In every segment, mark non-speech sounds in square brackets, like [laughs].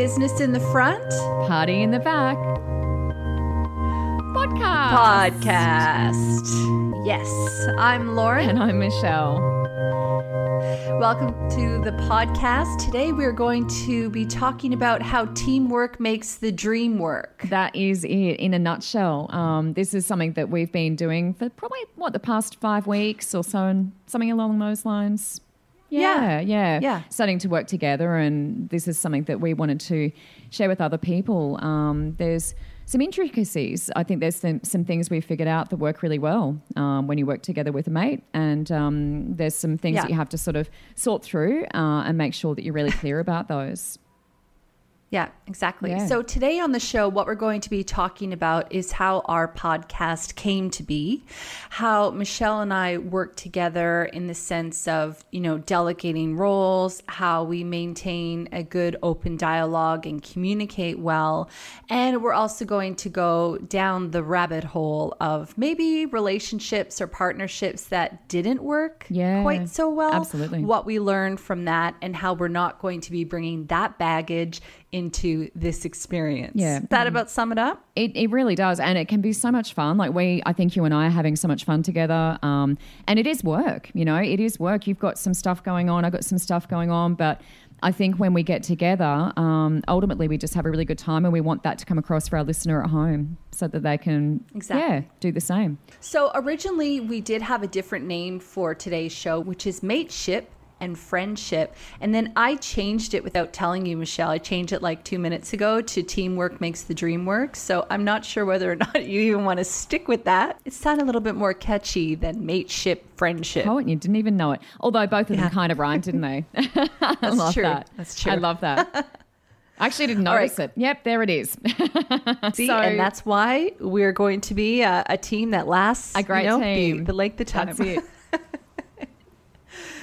welcome to the Business in the Front Party in the Back podcast. podcast. Yes, I'm Lauren. And I'm Michelle. Welcome to the podcast. Today we're going to be talking about how teamwork makes the dream work. That is it in a nutshell. Um, this is something that we've been doing for probably, what, the past five weeks or so, and something along those lines. Yeah, Yeah. yeah, Yeah. Starting to work together, and this is something that we wanted to share with other people. Um, there's some intricacies. I think there's some, some things we've figured out that work really well um, when you work together with a mate, and um, there's some things Yeah. that you have to sort of sort through uh, and make sure that you're really clear about those. Yeah, exactly. Yeah. So today on the show, what we're going to be talking about is how our podcast came to be, how Michelle and I work together in the sense of, you know, delegating roles, how we maintain a good open dialogue and communicate well. And we're also going to go down the rabbit hole of maybe relationships or partnerships that didn't work Yeah, quite so well. absolutely. What we learned from that and how we're not going to be bringing that baggage into this experience. Yeah. That about sum it up? It, it really does. And it can be so much fun. Like we, I think you and I are having so much fun together. Um, and it is work, you know, it is work. You've got some stuff going on. I've got some stuff going on. But I think when we get together, um, ultimately we just have a really good time and we want that to come across for our listener at home so that they can, Exactly. yeah, do the same. So originally we did have a different name for today's show, which is mateship and friendship. And then I changed it without telling you, Michelle. I changed it like two minutes ago to teamwork makes the dream work. So I'm not sure whether or [laughs] not you even want to stick with that. It sounded a little bit more catchy than mateship, friendship. Oh, and you didn't even know it. Although both of Yeah. them kind of rhymed, didn't they? [laughs] I love true. that. That's true. I love that. [laughs] I actually didn't All right. notice it. Yep, there it is. See, So- and that's why we're going to be a, a team that lasts A great you know, team. The, the length of time.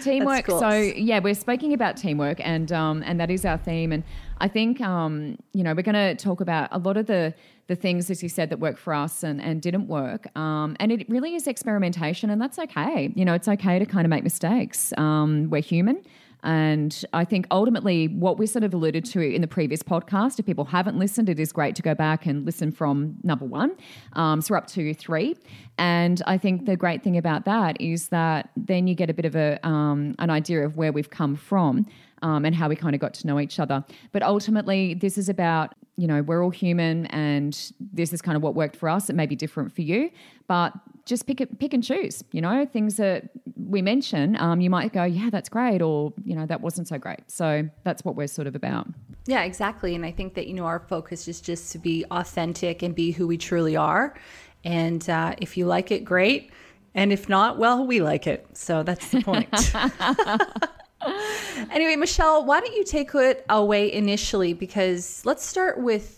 Teamwork. So yeah, we're speaking about teamwork, and um, and that is our theme. And I think um, you know we're going to talk about a lot of the the things, as you said, that worked for us and and didn't work. Um, and it really is experimentation, and that's okay. You know, it's okay to kind of make mistakes. Um, we're human. And I think ultimately, what we sort of alluded to in the previous podcast, if people haven't listened, it is great to go back and listen from number one. Um, so we're up to three. And I think the great thing about that is that then you get a bit of a um, an idea of where we've come from um, and how we kind of got to know each other. But ultimately, this is about you know we're all human, and this is kind of what worked for us. It may be different for you, but just pick it, pick and choose. You know, things that we mention, um, you might go, yeah, that's great, or you know, that wasn't so great. So that's what we're sort of about. Yeah, exactly. And I think that, you know, our focus is just to be authentic and be who we truly are. And uh, if you like it, great. And if not, well, we like it. So that's the point. [laughs] [laughs] anyway, Michelle, why don't you take it away initially? Because let's start with.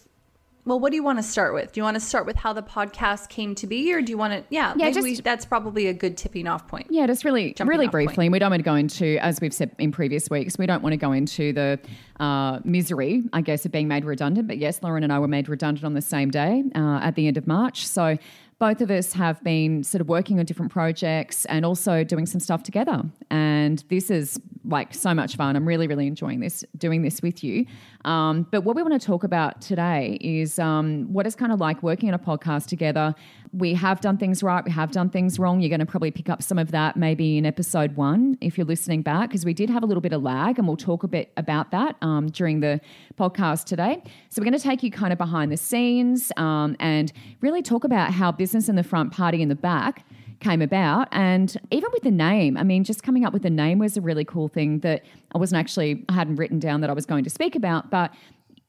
Well, what do you want to start with? Do you want to start with how the podcast came to be, or do you want to? Yeah, Yeah, just- we, that's probably a good tipping off point. Yeah, just really, Jumping really briefly. point. We don't want to go into, as we've said in previous weeks, we don't want to go into the uh, misery, I guess, of being made redundant. But yes, Lauren and I were made redundant on the same day uh, at the end of March. So both of us have been sort of working on different projects and also doing some stuff together. And this is like so much fun. I'm really, really enjoying this, doing this with you. Um, but what we want to talk about today is um, what it's kind of like working on a podcast together. We have done things right, we have done things wrong. You're going to probably pick up some of that maybe in episode one if you're listening back, because we did have a little bit of lag, and we'll talk a bit about that um, during the podcast today. So we're going to take you kind of behind the scenes um, and really talk about how business in the front, party in the back came about. And even with the name, I mean, just coming up with the name was a really cool thing that I wasn't actually, I hadn't written down that I was going to speak about, but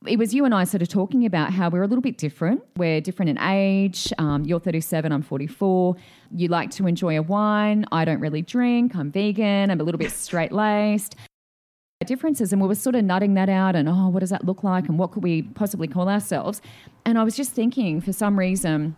it was you and I sort of talking about how we're a little bit different. We're different in age. Um, you're 37, I'm 44. You like to enjoy a wine. I don't really drink. I'm vegan. I'm a little bit straight laced differences and we were sort of nutting that out and oh what does that look like and what could we possibly call ourselves and i was just thinking for some reason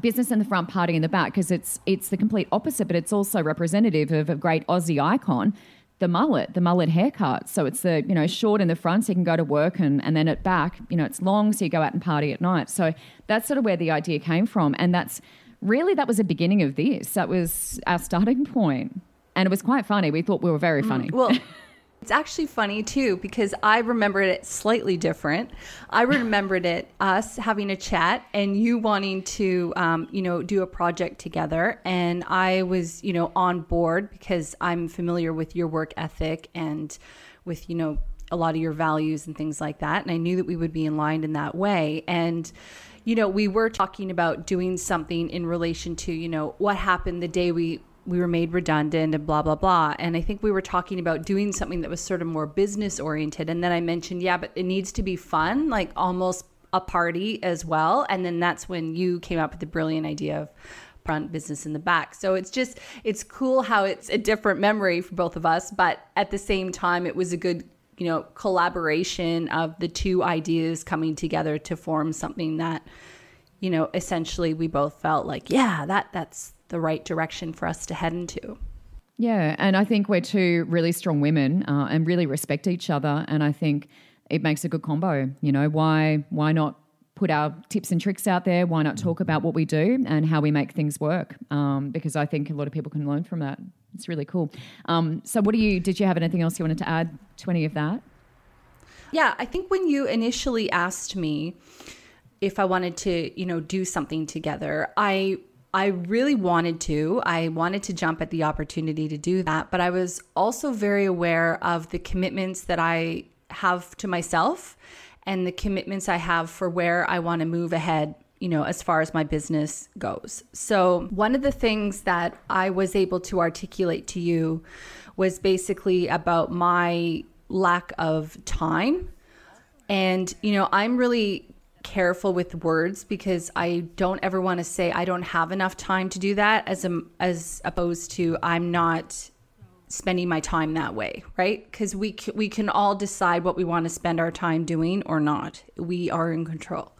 business in the front party in the back because it's it's the complete opposite but it's also representative of a great aussie icon the mullet the mullet haircut. So it's the you know short in the front so you can go to work and, and then at back you know it's long so you go out and party at night. So that's sort of where the idea came from. And that's really that was the beginning of this. That was our starting point. And it was quite funny. We thought we were very mm. funny. Well, [laughs] It's actually funny too because I remembered it slightly different. I [laughs] remembered it us having a chat and you wanting to, um, you know, do a project together, and I was, you know, on board because I'm familiar with your work ethic and with, you know, a lot of your values and things like that, and I knew that we would be in line in that way, and you know, we were talking about doing something in relation to, you know, what happened the day we we were made redundant and blah blah blah. And i think we were talking about doing something that was sort of more business oriented. And then i mentioned yeah but it needs to be fun like almost a party as well. And then that's when you came up with the brilliant idea of front business in the back. So it's just it's cool how it's a different memory for both of us but at the same time it was a good you know collaboration of the two ideas coming together to form something that you know essentially we both felt like yeah that that's the right direction for us to head into. Yeah, and I think we're two really strong women uh, and really respect each other, and I think it makes a good combo. You know, why why not put our tips and tricks out there? Why not talk about what we do and how we make things work? Um, because I think a lot of people can learn from that. It's really cool. Um, so, what do you? Did you have anything else you wanted to add to any of that? Yeah, I think when you initially asked me if I wanted to, you know, do something together, I I really wanted to. I wanted to jump at the opportunity to do that, but I was also very aware of the commitments that I have to myself and the commitments I have for where I want to move ahead, you know, as far as my business goes. So, one of the things that I was able to articulate to you was basically about my lack of time. And, you know, I'm really careful with words because I don't ever want to say I don't have enough time to do that as a, as opposed to I'm not spending my time that way, right? Because we c- we can all decide what we want to spend our time doing or not. We are in control.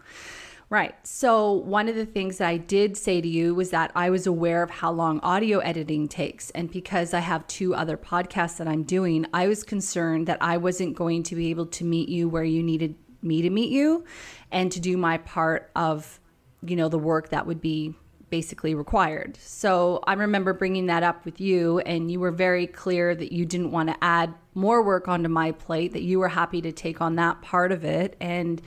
Right. So, one of the things that I did say to you was that I was aware of how long audio editing takes. And because I have two other podcasts that I'm doing, I was concerned that I wasn't going to be able to meet you where you needed me to meet you and to do my part of, you know, the work that would be basically required. So I remember bringing that up with you, and you were very clear that you didn't want to add more work onto my plate, that you were happy to take on that part of it, and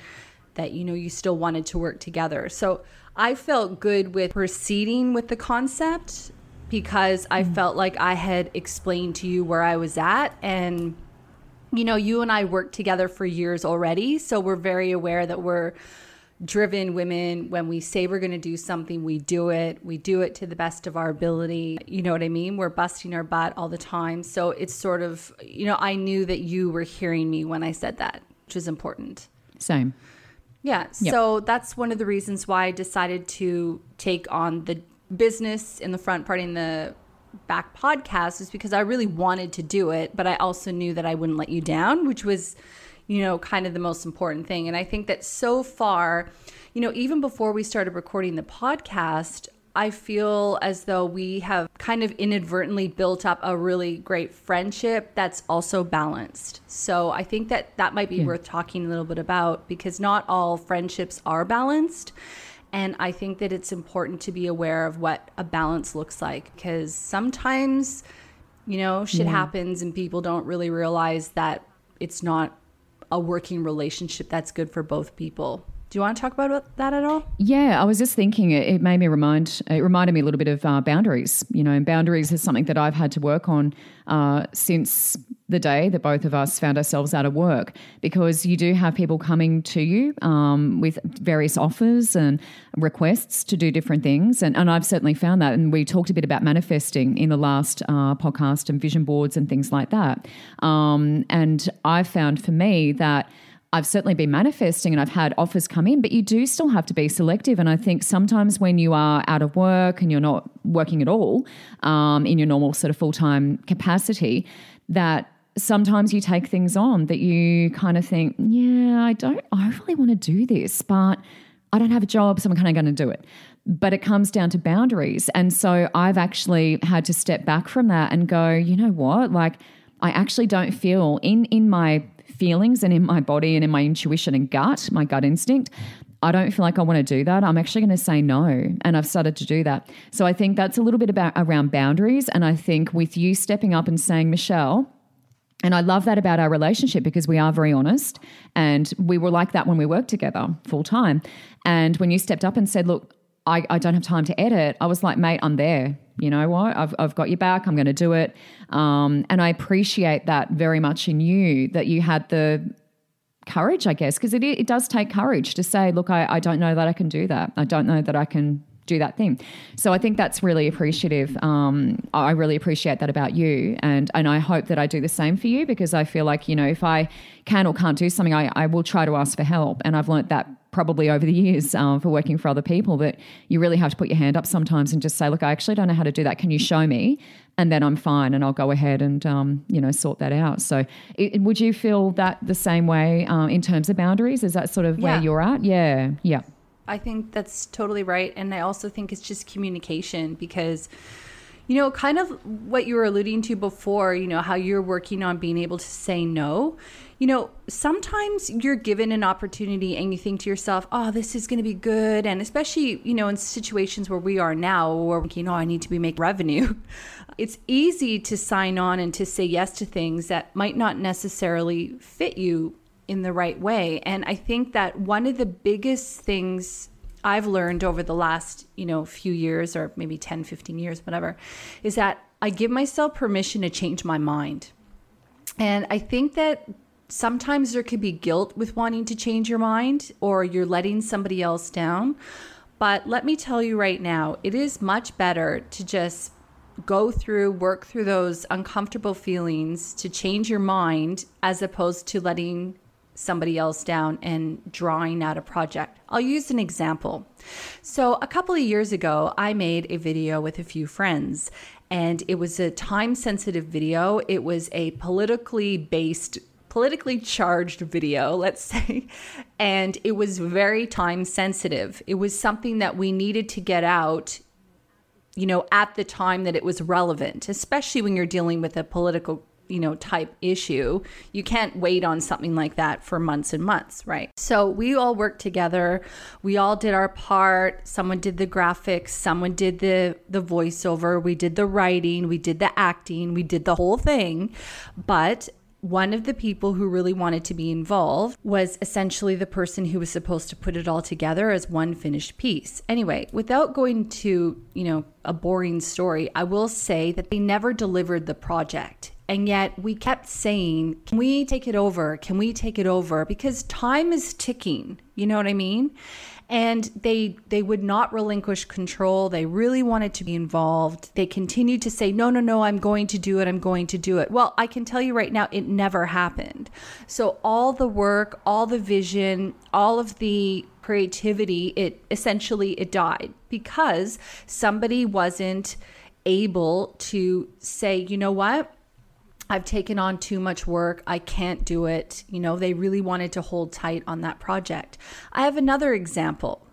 that, you know, you still wanted to work together. So I felt good with proceeding with the concept because I mm-hmm. felt like I had explained to you where I was at and you know, you and I worked together for years already. So we're very aware that we're driven women. When we say we're going to do something, we do it. We do it to the best of our ability. You know what I mean? We're busting our butt all the time. So it's sort of, you know, I knew that you were hearing me when I said that, which is important. Same. Yeah. Yep. So that's one of the reasons why I decided to take on the business in the front part in the back podcast is because I really wanted to do it, but I also knew that I wouldn't let you down, which was, you know, kind of the most important thing. And I think that so far, you know, even before we started recording the podcast, I feel as though we have kind of inadvertently built up a really great friendship that's also balanced. So I think that that might be yeah. worth talking a little bit about because not all friendships are balanced. And I think that it's important to be aware of what a balance looks like because sometimes, you know, shit yeah. happens and people don't really realize that it's not a working relationship that's good for both people. Do you want to talk about that at all? Yeah, I was just thinking it, it made me remind, it reminded me a little bit of uh, boundaries. You know, and boundaries is something that I've had to work on uh, since the day that both of us found ourselves out of work because you do have people coming to you um, with various offers and requests to do different things. And, and I've certainly found that. And we talked a bit about manifesting in the last uh, podcast and vision boards and things like that. Um, and I found for me that I've certainly been manifesting and I've had offers come in, but you do still have to be selective. And I think sometimes when you are out of work and you're not working at all um, in your normal sort of full time capacity, that sometimes you take things on that you kind of think, yeah, I don't, I really want to do this, but I don't have a job, so I'm kind of going to do it. But it comes down to boundaries. And so I've actually had to step back from that and go, you know what? Like, I actually don't feel in in my feelings and in my body and in my intuition and gut, my gut instinct, I don't feel like I want to do that. I'm actually going to say no. And I've started to do that. So I think that's a little bit about around boundaries. And I think with you stepping up and saying, Michelle, And I love that about our relationship because we are very honest. And we were like that when we worked together full time. And when you stepped up and said, Look, I, I don't have time to edit, I was like, Mate, I'm there. You know what? I've, I've got your back. I'm going to do it. Um, and I appreciate that very much in you that you had the courage, I guess, because it, it does take courage to say, Look, I, I don't know that I can do that. I don't know that I can do that thing. So I think that's really appreciative. Um, I really appreciate that about you, and and I hope that I do the same for you because I feel like you know if I can or can't do something, I, I will try to ask for help, and I've learnt that probably over the years um, for working for other people that you really have to put your hand up sometimes and just say, look, I actually don't know how to do that. Can you show me? And then I'm fine, and I'll go ahead and um, you know sort that out. So, it, would you feel that the same way um, in terms of boundaries? Is that sort of yeah. where you're at? Yeah, yeah. I think that's totally right. And I also think it's just communication because, you know, kind of what you were alluding to before, you know, how you're working on being able to say no. You know, sometimes you're given an opportunity and you think to yourself, oh, this is going to be good. And especially, you know, in situations where we are now, where thinking, oh, I need to be making revenue. [laughs] It's easy to sign on and to say yes to things that might not necessarily fit you in the right way. And I think that one of the biggest things I've learned over the last, you know, few years or maybe 10, 15 years, whatever, is that I give myself permission to change my mind. And I think that sometimes there could be guilt with wanting to change your mind or you're letting somebody else down. But let me tell you right now, it is much better to just go through, work through those uncomfortable feelings to change your mind as opposed to letting somebody else down and drawing out a project. I'll use an example. So, a couple of years ago, I made a video with a few friends, and it was a time sensitive video. It was a politically based politically charged video, let's [laughs] say, and it was very time sensitive. It was something that we needed to get out, you know, at the time that it was relevant, especially when you're dealing with a political you know type issue. You can't wait on something like that for months and months right? So we all worked together. We all did our part. Someone did the graphics. Someone did the the voiceover. We did the writing. We did the acting. We did the whole thing. But one of the people who really wanted to be involved was essentially the person who was supposed to put it all together as one finished piece. Anyway, without going to, you know, a boring story, I will say that they never delivered the project. And yet we kept saying, Can we take it over? Can we take it over? Because time is ticking. You know what I mean? And they they would not relinquish control. They really wanted to be involved. They continued to say, No, no, no, I'm going to do it. I'm going to do it. Well, I can tell you right now, it never happened. So all the work, all the vision, all of the creativity, it essentially it died because somebody wasn't able to say, you know what? I've taken on too much work. I can't do it. You know, they really wanted to hold tight on that project. I have another example.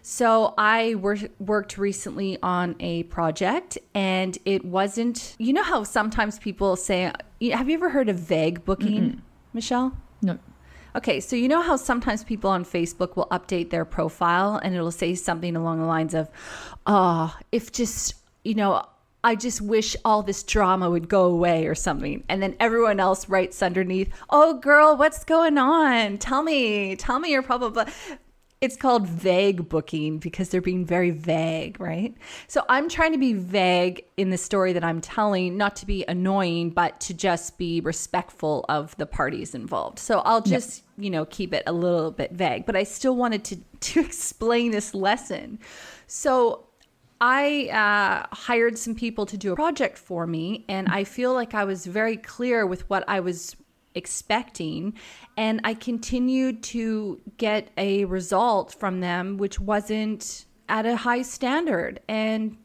So I wor- worked recently on a project and it wasn't, you know how sometimes people say, have you ever heard of vague booking, mm Michelle? No. Okay, so you know how sometimes people on Facebook will update their profile and it'll say something along the lines of, oh, if just, you know, I just wish all this drama would go away or something. And then everyone else writes underneath, Oh, girl, what's going on? Tell me, tell me your problem. It's called vague booking because they're being very vague, right? So I'm trying to be vague in the story that I'm telling, not to be annoying, but to just be respectful of the parties involved. So I'll just, yep. you know, keep it a little bit vague, but I still wanted to [laughs] to explain this lesson. So I uh, hired some people to do a project for me, and I feel like I was very clear with what I was expecting. And I continued to get a result from them, which wasn't at a high standard. And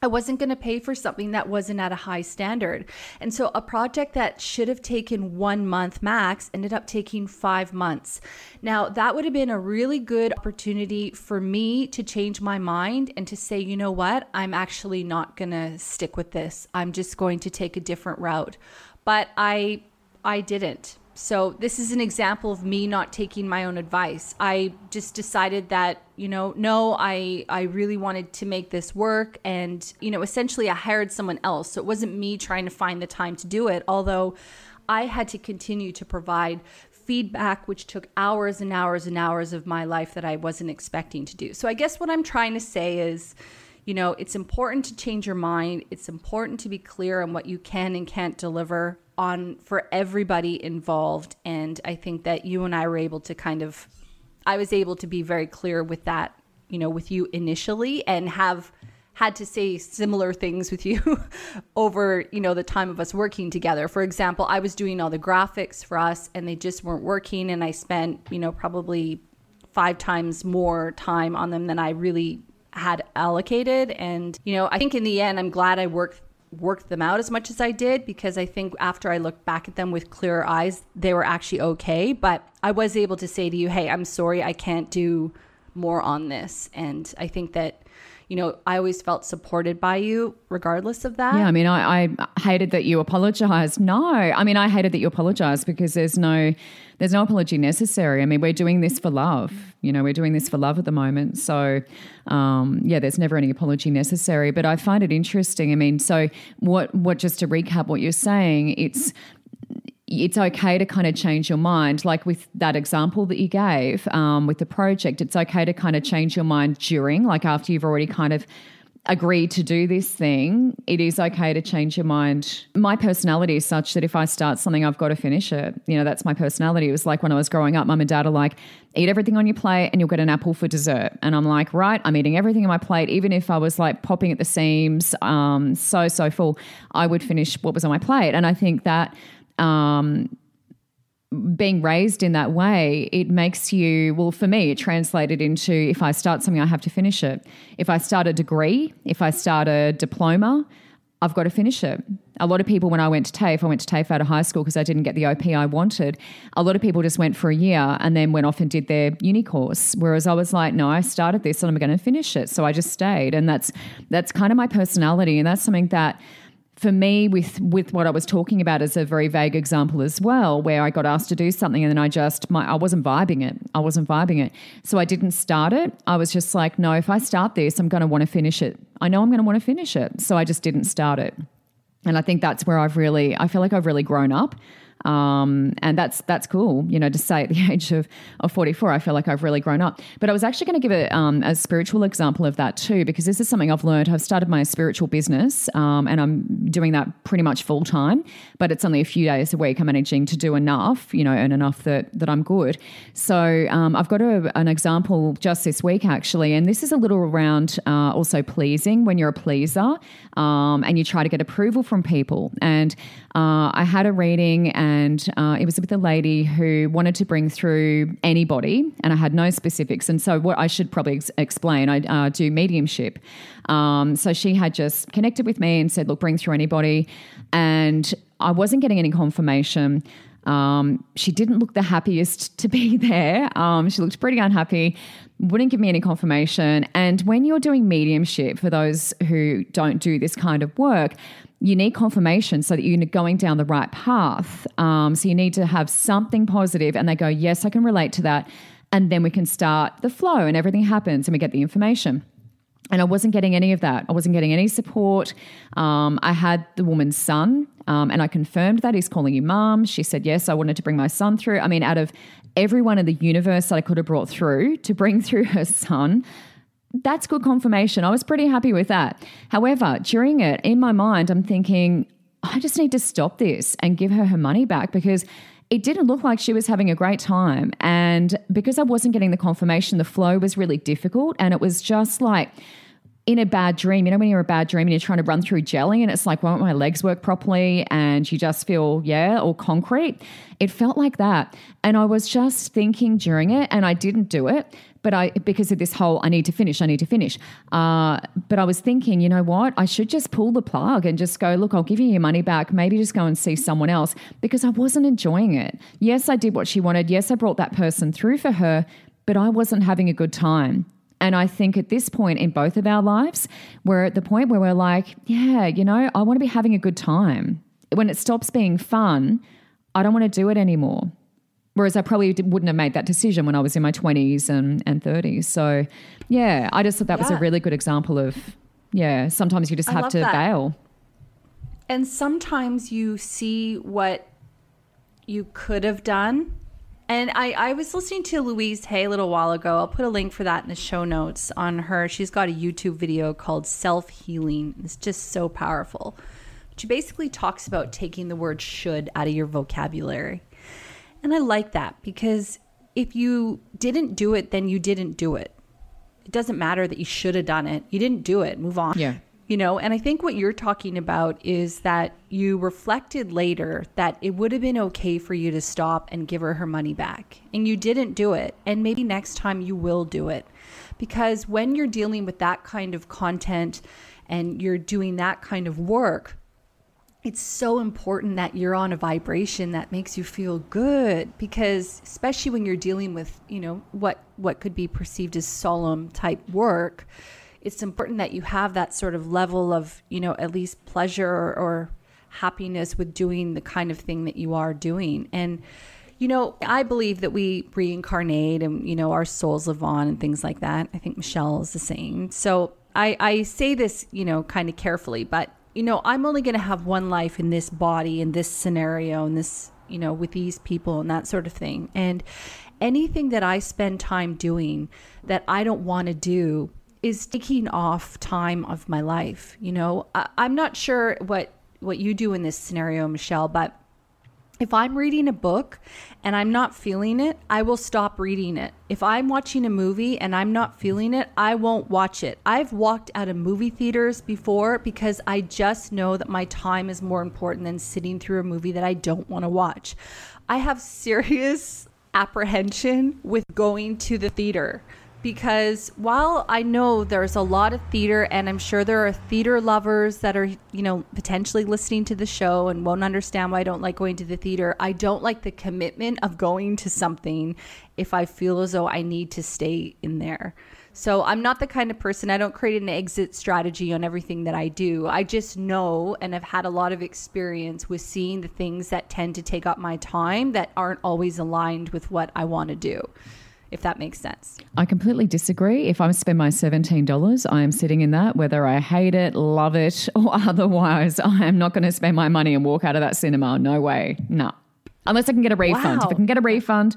I wasn't going to pay for something that wasn't at a high standard. And so a project that should have taken one month max ended up taking five months. Now, that would have been a really good opportunity for me to change my mind and to say, you know what, I'm actually not going to stick with this. I'm just going to take a different route. But I I didn't. So this is an example of me not taking my own advice. I just decided that, you know, no, I I really wanted to make this work and, you know, essentially I hired someone else. So it wasn't me trying to find the time to do it, although I had to continue to provide feedback, which took hours and hours and hours of my life that I wasn't expecting to do. So I guess what I'm trying to say is, you know, it's important to change your mind. It's important to be clear on what you can and can't deliver on for everybody involved. And I think that you and I were able to kind of, I was able to be very clear with that, you know, with you initially and have had to say similar things with you [laughs] over you know the time of us working together for example i was doing all the graphics for us and they just weren't working and i spent you know probably five times more time on them than i really had allocated and you know i think in the end i'm glad i worked worked them out as much as i did because i think after i looked back at them with clearer eyes they were actually okay. But i was able to say to you hey i'm sorry i can't do more on this. And i think that you know, I always felt supported by you regardless of that. Yeah, I mean, I, I hated that you apologized. No, I mean, I hated that you apologized because there's no, there's no apology necessary. I mean, we're doing this for love. You know, we're doing this for love at the moment. So, um, yeah, there's never any apology necessary. But I find it interesting. I mean, so what? What? Just to recap what you're saying, it's it's okay to kind of change your mind. Like with that example that you gave um, with the project, it's okay to kind of change your mind during, like after you've already kind of agreed to do this thing, it is okay to change your mind. My personality is such that if I start something, I've got to finish it. You know, that's my personality. It was like when I was growing up, mum and dad are like, eat everything on your plate and you'll get an apple for dessert. And I'm like, right, I'm eating everything on my plate. Even if I was like popping at the seams, um, so, so full, I would finish what was on my plate. And I think that um, being raised in that way, it makes you, well, for me, it translated into if I start something, I have to finish it. If I start a degree, if I start a diploma, I've got to finish it. A lot of people, when I went to TAFE, I went to TAFE out of high school because I didn't get the OP I wanted. A lot of people just went for a year and then went off and did their uni course. Whereas I was like, no, I started this and I'm going to finish it. So I just stayed. And that's that's kind of my personality. And that's something that for me, with with what I was talking about as a very vague example as well, where I got asked to do something and then I just my I wasn't vibing it. I wasn't vibing it, so I didn't start it. I was just like, no, if I start this, I'm going to want to finish it. I know I'm going to want to finish it, so I just didn't start it. And I think that's where I've really, I feel like I've really grown up um, and that's that's cool, you know, to say at the [laughs] age of, of 44, I feel like I've really grown up. But I was actually going to give a, um, a spiritual example of that too, because this is something I've learned. I've started my spiritual business um, and I'm doing that pretty much full time, but it's only a few days a week. I'm managing to do enough, you know, and enough that, that I'm good. So um, I've got a, an example just this week actually, and this is a little around uh, also pleasing when you're a pleaser um, and you try to get approval from people. And uh, I had a reading and and uh, it was with a lady who wanted to bring through anybody, and I had no specifics. And so, what I should probably ex- explain, I uh, do mediumship. Um, so she had just connected with me and said, "Look, bring through anybody," and I wasn't getting any confirmation. Um, she didn't look the happiest to be [laughs] there. Um, she looked pretty unhappy, wouldn't give me any confirmation. And when you're doing mediumship, for those who don't do this kind of work, you need confirmation so that you're going down the right path. Um, so you need to have something positive, and they go, Yes, I can relate to that. And then we can start the flow, and everything happens, and we get the information. And I wasn't getting any of that. I wasn't getting any support. Um, I had the woman's son, um, and I confirmed that he's calling you mom. She said, Yes, I wanted to bring my son through. I mean, out of everyone in the universe that I could have brought through to bring [laughs] through her son, that's good confirmation. I was pretty happy with that. However, during it, in my mind, I'm thinking, I just need to stop this and give her her money back because it didn't look like she was having a great time. And because I wasn't getting the confirmation, the flow was really difficult. And it was just like, in a bad dream, you know, when you're a bad dream and you're trying to run through jelly and it's like, won't my legs work properly? And you just feel, yeah, or concrete. It felt like that. And I was just thinking during it, and I didn't do it but I because of this whole I need to finish, I need to finish. Uh, but I was thinking, you know what? I should just pull the plug and just go, look, I'll give you your money back. Maybe just go and see someone else because I wasn't enjoying it. Yes, I did what she wanted. Yes, I brought that person through for her, but I wasn't having a good time. And I think at this point in both of our lives, we're at the point where we're like, yeah, you know, I want to be having a good time. When it stops being fun, I don't want to do it anymore. Whereas I probably wouldn't have made that decision when I was in my 20s and, and 30s. So, yeah, I just thought that yeah. was a really good example of, yeah, sometimes you just have to that. bail. And sometimes you see what you could have done. And I, I was listening to Louise Hay a little while ago. I'll put a link for that in the show notes on her. She's got a YouTube video called Self Healing. It's just so powerful. She basically talks about taking the word should out of your vocabulary. And I like that because if you didn't do it, then you didn't do it. It doesn't matter that you should have done it. You didn't do it. Move on. Yeah. You know, and I think what you're talking about is that you reflected later that it would have been okay for you to stop and give her her money back. And you didn't do it. And maybe next time you will do it. Because when you're dealing with that kind of content and you're doing that kind of work, it's so important that you're on a vibration that makes you feel good because especially when you're dealing with you know what what could be perceived as solemn type work it's important that you have that sort of level of you know at least pleasure or, or happiness with doing the kind of thing that you are doing. And you know i believe that we reincarnate and you know our souls live on and things like that. I think michelle is the same. So i i say this you know kind of carefully but you know, I'm only going to have one life in this body, in this scenario, in this, you know, with these people and that sort of thing. And anything that I spend time doing that I don't want to do is taking off time of my life. You know, I, I'm not sure what what you do in this scenario, Michelle, but if I'm reading a book and I'm not feeling it, I will stop reading it. If I'm watching a movie and I'm not feeling it, I won't watch it. I've walked out of movie theaters before because I just know that my time is more important than sitting through a movie that I don't want to watch. I have [laughs] serious apprehension with going to the theater because while I know there's a lot of theater and I'm sure there are theater lovers that are, you know, potentially listening to the show and won't understand why I don't like going to the theater, I don't like the commitment of going to something if I feel as though I need to stay in there. So I'm not the kind of person, I don't create an exit strategy on everything that I do. I just know and have had a lot of experience with seeing the things that tend to take up my time that aren't always aligned with what I want to do if that makes sense. I completely disagree. If I spend my $17, I am sitting in that, whether I hate it, love it, [laughs] or otherwise, [laughs] I am not going to spend my money and walk out of that cinema. No way. No. Unless I can get a refund. Wow. If I can get a refund,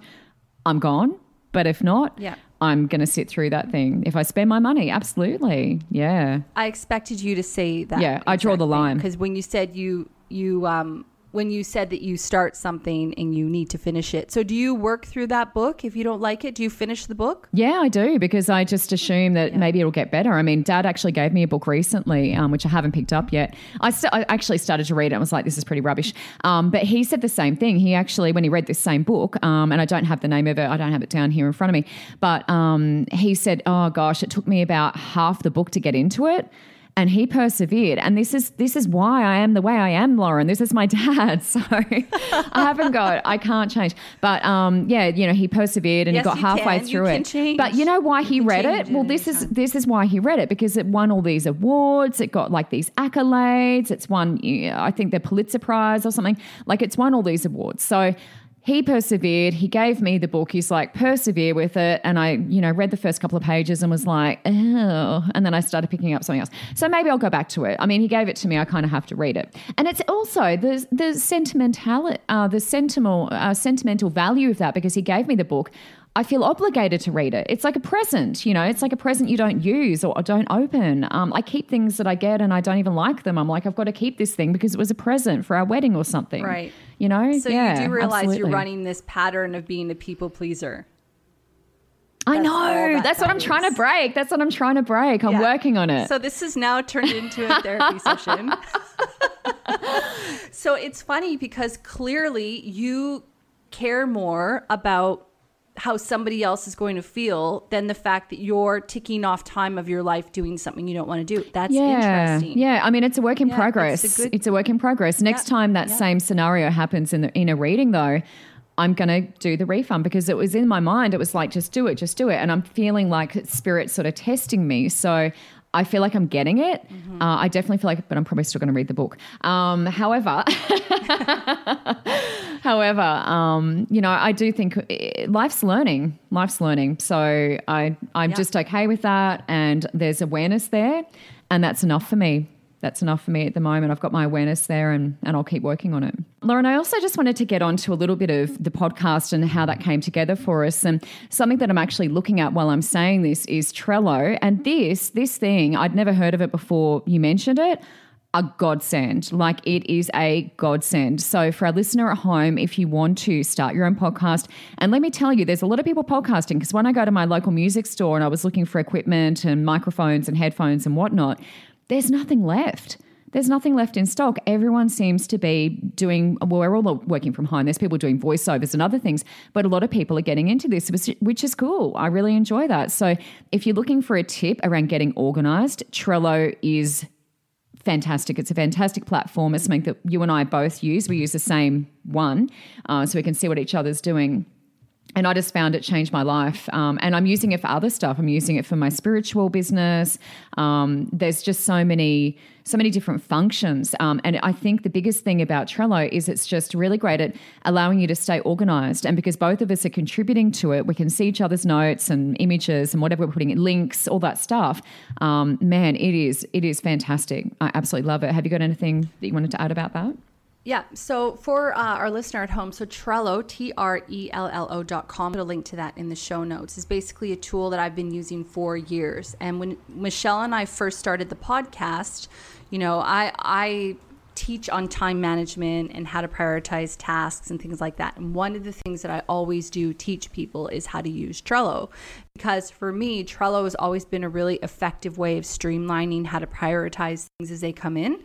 I'm gone. But if not, yeah. I'm going to sit through that thing. If I spend my money, absolutely. Yeah. I expected you to see that. Yeah, I draw the line. Because when you said you, you, um, when you said that you start something and you need to finish it. So do you work through that book? If you don't like it, do you finish the book? Yeah, I do because I just assume that yeah. maybe it'll get better. I mean, Dad actually gave me a book recently, um, which I haven't picked up yet. I, st- I, actually started to read it and was like, this is pretty rubbish. Um, but he said the same thing. He actually, when he read this same book, um, and I don't have the name of it, I don't have it down here in front of me, but um, he said, oh gosh, it took me about half the book to get into it and he persevered. And this is this is why I am the way I am, Lauren. This is my [laughs] dad. [laughs] So I haven't got I can't change. But um, yeah, you know, he persevered and yes, he got halfway can. through it. Change. But you know why he read it? Well, this is this is why he read it because it won all these awards. It got like these accolades. It's won I think the Pulitzer Prize or something. Like it's won all these awards. So he persevered. He gave me the book. He's like, persevere with it. And I, you know, read the first couple of pages and was like, oh. And then I started picking up something else. So maybe I'll go back to it. I mean, he gave it to me. I kind of have to read it. And it's also the the sentimental, uh, the sentimental, uh, sentimental value of that because he gave me the book. I feel obligated to read it. It's like a present, you know, it's like a present you don't use or don't open. Um, I keep things that I get and I don't even like them. I'm like, I've got to keep this thing because it was a present for our wedding or something. Right. You know? So yeah, you do realize absolutely. you're running this pattern of being a people pleaser. I know. That That's what I'm trying to break. That's what I'm trying to break. I'm yeah. working on it. So this is now turned into a therapy [laughs] session. [laughs] so it's funny because clearly you care more about how somebody else is going to feel than the fact that you're ticking off time of your life doing something you don't want to do. That's yeah. interesting. Yeah, I mean it's a work in yeah, progress. It's a, good, it's a, work in progress. Next yeah, time that same scenario happens in the in a reading though, I'm going to do the refund because it was in my mind. It was like, just do it, just do it. And I'm feeling like spirit sort of testing me. So I feel like I'm getting it. Mm-hmm. Uh, I definitely feel like, but I'm probably still going to read the book. Um, however, [laughs] however, um, you know, I do think eh, life's learning. Life's learning. So I, I'm just okay with that, and there's awareness there, and that's enough for me. That's enough for me at the moment. I've got my awareness there and, and I'll keep working on it. Lauren, I also just wanted to get on to a little bit of the podcast and how that came together for us. And something that I'm actually looking at while I'm saying this is Trello. And this, this thing, I'd never heard of it before you mentioned it a godsend. Like it is a godsend. So, for our listener at home, if you want to start your own podcast, and let me tell you, there's a lot of people podcasting because when I go to my local music store and I was looking for equipment and microphones and headphones and whatnot, there's nothing left. There's nothing left in stock. Everyone seems to be doing, well, we're all working from home. There's people doing voiceovers and other things, but a lot of people are getting into this, which is cool. I really enjoy that. So if you're looking for a tip around getting organized, Trello is fantastic. It's a fantastic platform. It's something that you and I both use. We use the same one uh, so we can see what each other's doing and I just found it changed my life. Um, and I'm using it for other stuff. I'm using it for my spiritual business. Um, there's just so many, so many different functions. Um, and I think the biggest thing about Trello is it's just really great at allowing you to stay organized. And because both of us are contributing to it, we can see each other's notes and images and whatever we're putting in, links, all that stuff. Um, man, it is, it is fantastic. I absolutely love it. Have you got anything that you wanted to add about that? Yeah. So for uh, our listener at home, so Trello, T R E L L O dot com, a link to that in the show notes, is basically a tool that I've been using for years. And when Michelle and I first started the podcast, you know, I, I teach on time management and how to prioritize tasks and things like that. And one of the things that I always do teach people is how to use Trello. Because for me, Trello has always been a really effective way of streamlining how to prioritize things as they come in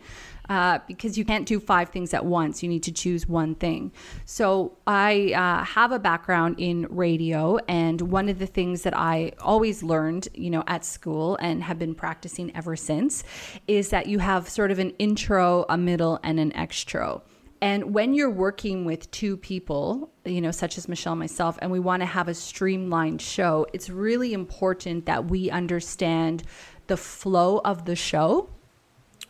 uh, because you can't do five things at once. You need to choose one thing. So I uh, have a background in radio, and one of the things that I always learned, you know, at school and have been practicing ever since, is that you have sort of an intro, a middle, and an extro. And when you're working with two people, you know, such as Michelle and myself, and we want to have a streamlined show, it's really important that we understand the flow of the show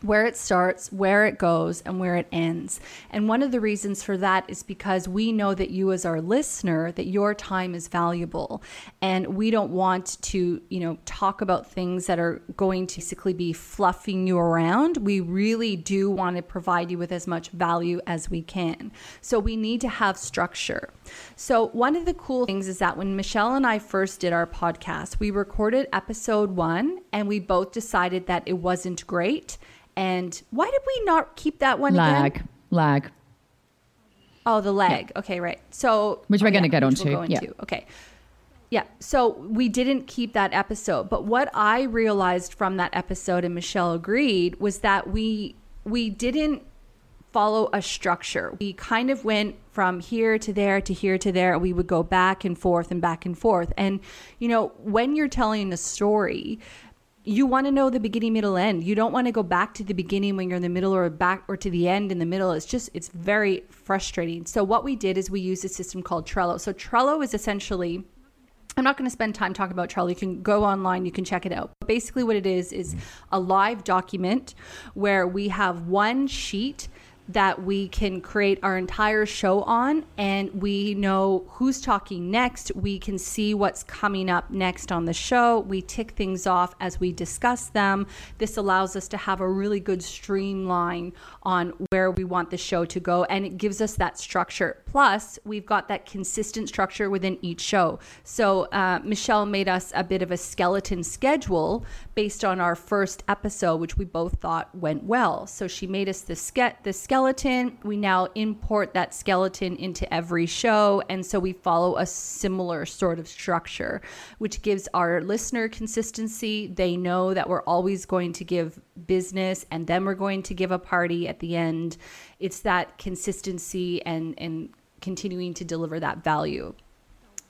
where it starts, where it goes, and where it ends. And one of the reasons for that is because we know that you as our listener that your time is valuable and we don't want to, you know, talk about things that are going to basically be fluffing you around. We really do want to provide you with as much value as we can. So we need to have structure. So one of the cool things is that when Michelle and I first did our podcast, we recorded episode 1 and we both decided that it wasn't great and why did we not keep that one lag, again? Lag. Oh, the leg. Yeah. Okay, right. So which we're oh, going to yeah, get onto. We'll go yeah. Okay. Yeah. So we didn't keep that episode, but what I realized from that episode, and Michelle agreed, was that we we didn't follow a structure. We kind of went from here to there to here to there. We would go back and forth and back and forth. And you know, when you're telling a story, you want to know the beginning middle end you don't want to go back to the beginning when you're in the middle or back or to the end in the middle it's just it's very frustrating so what we did is we used a system called trello so trello is essentially I'm not going to spend time talking about Trello. You can go online, you can check it out. Basically, what it is is a live document where we have one sheet that we can create our entire show on and we know who's talking next. We can see what's coming up next on the show. We tick things off as we discuss them. This allows us to have a really good streamline on where we want the show to go and it gives us that structure. Plus, we've got that consistent structure within each show. So, uh, Michelle made us a bit of a skeleton schedule based on our first episode, which we both thought went well. So, she made us the, ske- the skeleton. We now import that skeleton into every show. And so we follow a similar sort of structure, which gives our listener consistency. They know that we're always going to give business and then we're going to give a party at the end. It's that consistency and, and continuing to deliver that value.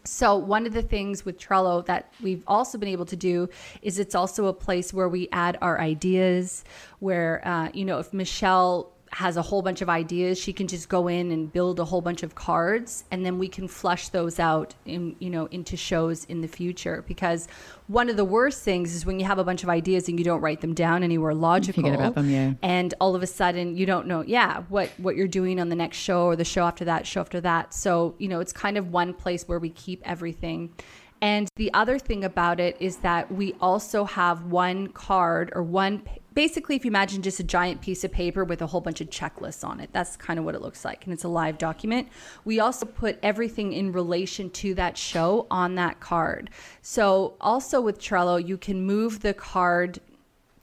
So, one of the things with Trello that we've also been able to do is it's also a place where we add our ideas. Where, uh, you know, if Michelle has a whole bunch of ideas she can just go in and build a whole bunch of cards and then we can flush those out in you know into shows in the future. Because one of the worst things is when you have a bunch of ideas and you don't write them down anywhere logical forget about them yeah. and all of a sudden you don't know yeah what what you're doing on the next show or the show after that show after that. So you know it's kind of one place where we keep everything. And the other thing about it is that we also have one card or one basically, if you imagine just a giant piece of paper with a whole bunch of checklists on it, that's kind of what it looks like. And it's a live document. We also put everything in relation to that show on that card. So, also with Trello, you can move the card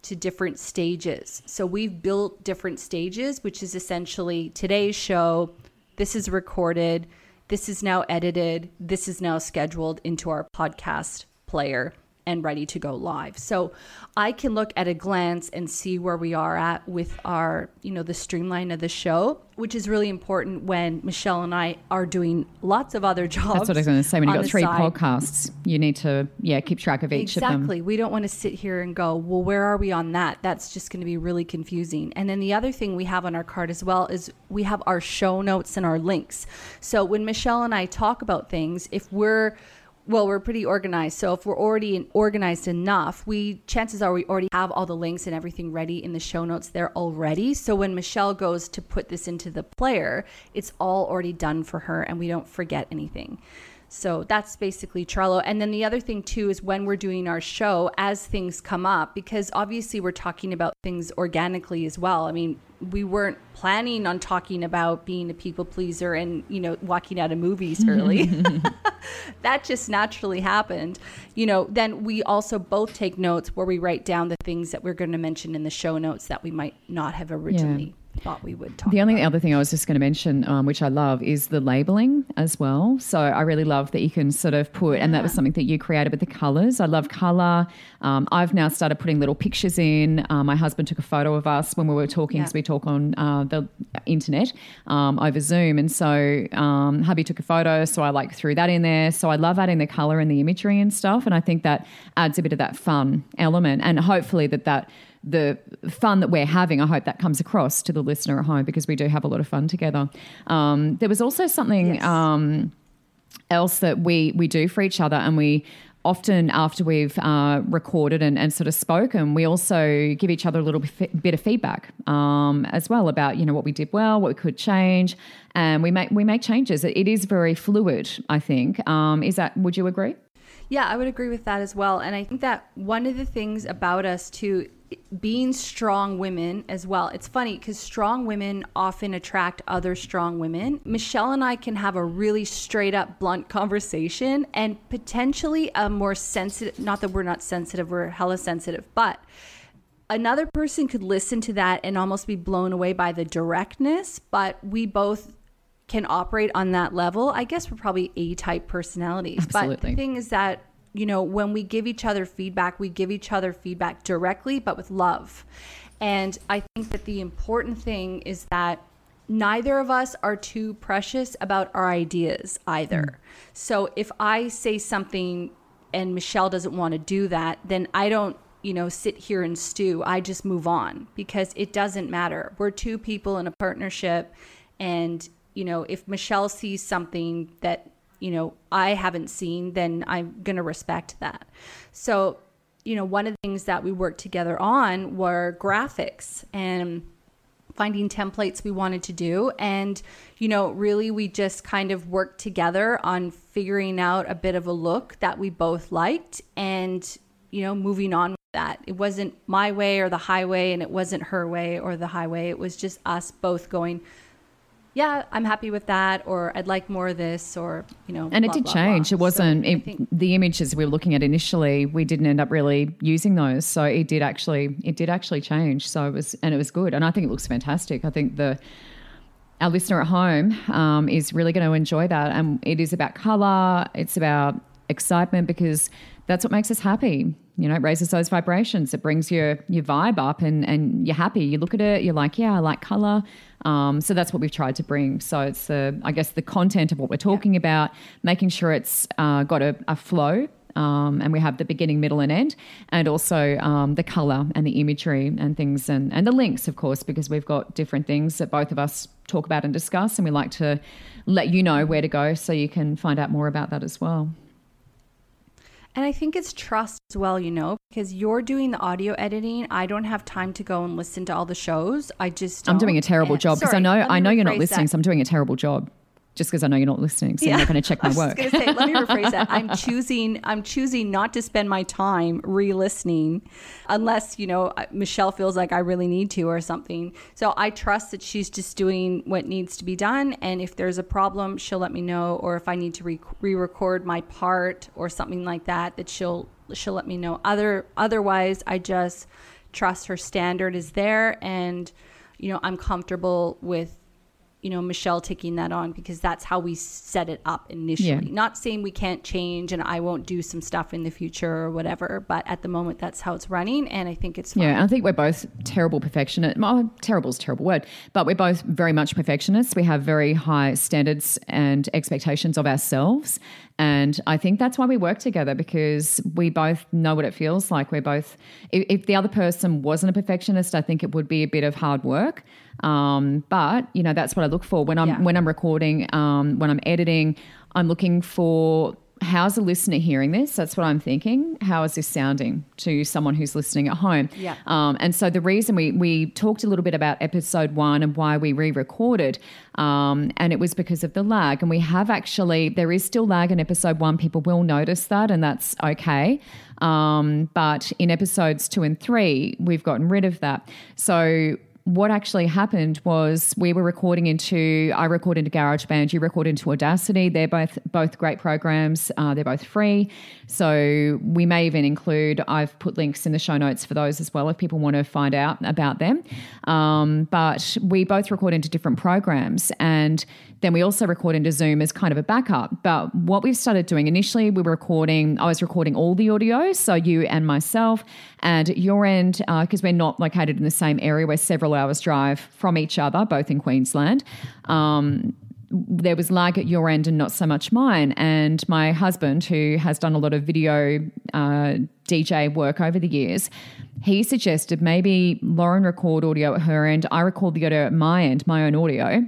to different stages. So, we've built different stages, which is essentially today's show. This is recorded. This is now edited. This is now scheduled into our podcast player and ready to go live. So I can look at a glance and see where we are at with our, you know, the streamline of the show, which is really important when Michelle and I are doing lots of other jobs. That's what I was going to say. When you've got three side. podcasts, you need to, yeah, keep track of each exactly. of them. Exactly. We don't want to sit here and go, well, where are we on that? That's just going to be really confusing. And then the other thing we have on our card as well is we have our show notes and our links. So when Michelle and I talk about things, if we're well, we're pretty organized. So if we're already organized enough, we chances are we already have all the links and everything ready in the show notes there already. So when Michelle goes to put this into the player, it's all already done for her and we don't forget anything. So that's basically Trello. And then the other thing too is when we're doing our show, as things come up, because obviously we're talking about things organically as well. I mean, we weren't planning on talking about being a people pleaser and, you know, walking out of movies [laughs] early. [laughs] that just naturally happened. You know, then we also both take notes where we write down the things that we're going to mention in the show notes that we might not have originally. Yeah thought we would talk. The only about. other thing I was just going to mention, um, which I love, is the labeling as well. So I really love that you can sort of put, yeah. and that was something that you created with the colors. I love color. Um, I've now started putting little pictures in. Uh, my husband took a photo of us when we were talking, because yeah. we talk on uh, the internet um, over Zoom, and so um, hubby took a photo, so I like threw that in there. So I love adding the color and the imagery and stuff, and I think that adds a bit of that fun element, and hopefully that that the fun that we're having, I hope that comes across to the listener at home because we do have a lot of fun together. Um, there was also something yes. um, else that we we do for each other, and we often after we've uh, recorded and, and, sort of spoken, we also give each other a little bit of feedback um, as well about you know what we did well, what we could change, and we make we make changes. It is very fluid. I think. Um, is that? Would you agree? Yeah, I would agree with that as well. And I think that one of the things about us too being strong women as well. It's funny because strong women often attract other strong women. Michelle and I can have a really straight up, blunt conversation and potentially a more sensitive, not that we're not sensitive, we're hella sensitive, but another person could listen to that and almost be blown away by the directness, but we both can operate on that level. I guess we're probably A type personalities. Absolutely. But the thing is that you know, when we give each other feedback, we give each other feedback directly, but with love. And I think that the important thing is that neither of us are too precious about our ideas either. Mm. So if I say something and Michelle doesn't want to do that, then I don't, you know, sit here and stew. I just move on because it doesn't matter. We're two people in a partnership. And, you know, if Michelle sees something that you know I haven't seen, then I'm going to respect that. So, you know, one of the things that we worked together on were graphics and finding templates we wanted to do. And you know really we just kind of worked together on figuring out a bit of a look that we both liked and you know moving on with that. It wasn't my way or the highway and it wasn't her way or the highway. It was just us both going yeah, I'm happy with that, or I'd like more of this, or you know. And blah, it did blah, change. Blah. It wasn't so it, the images we were looking at initially. We didn't end up really using those, so it did actually it did actually change. So it was and it was good, and I think it looks fantastic. I think the our listener at home um, is really going to enjoy that, and it is about color. It's about excitement because that's what makes us happy. You know, it raises those vibrations. It brings your your vibe up, and and you're happy. You look at it, you're like, yeah, I like color. Um, so that's what we've tried to bring. So it's the, I guess, the content of what we're talking yeah. about, making sure it's uh, got a, a flow. Um, and we have the beginning, middle, and end, and also um, the color and the imagery and things, and, and the links, of course, because we've got different things that both of us talk about and discuss, and we like to let you know where to go so you can find out more about that as well. And I think it's trust as well, you know, because you're doing the audio editing. I don't have time to go and listen to all the shows. I just don't. I'm doing a terrible and, job because I know I know you're not listening, that. so I'm doing a terrible job. Just because I know you're not listening, so yeah. you're not going to check my work. [laughs] I was going to say, let me rephrase that. I'm [laughs] choosing, I'm choosing not to spend my time re-listening, unless you know Michelle feels like I really need to or something. So I trust that she's just doing what needs to be done, and if there's a problem, she'll let me know, or if I need to re-record my part or something like that, that she'll she'll let me know. Other otherwise, I just trust her standard is there, and you know I'm comfortable with you know Michelle taking that on because that's how we set it up initially. Yeah. Not saying we can't change and I won't do some stuff in the future or whatever, but at the moment that's how it's running, and I think it's fine. yeah. I think we're both terrible perfectionists. Oh, terrible is a terrible word, but we're both very much perfectionists. We have very high standards and expectations of ourselves, and I think that's why we work together because we both know what it feels like. We're both. If, if the other person wasn't a perfectionist, I think it would be a bit of hard work. Um, but you know, that's what I look for when I'm yeah. when I'm recording, um, when I'm editing. I'm looking for how's a listener hearing this? That's what I'm thinking. How is this sounding to someone who's listening at home? Yeah. Um, and so the reason we we talked a little bit about episode one and why we re-recorded, um, and it was because of the lag. And we have actually there is still lag in episode one. People will notice that, and that's okay. Um, but in episodes two and three, we've gotten rid of that. So what actually happened was we were recording into I record into GarageBand, you record into Audacity. They're both both great programs. Uh, they're both free, so we may even include. I've put links in the show notes for those as well if people want to find out about them. Um, but we both record into different programs, and then we also record into Zoom as kind of a backup. But what we've started doing initially, we were recording. I was recording all the audio, so you and myself, and your end because uh, we're not located in the same area. We're several hours drive from each other, both in Queensland. Um, there was lag at your end and not so much mine. And my husband, who has done a lot of video uh, DJ work over the years, he suggested maybe Lauren record audio at her end, I record the audio at my end, my own audio.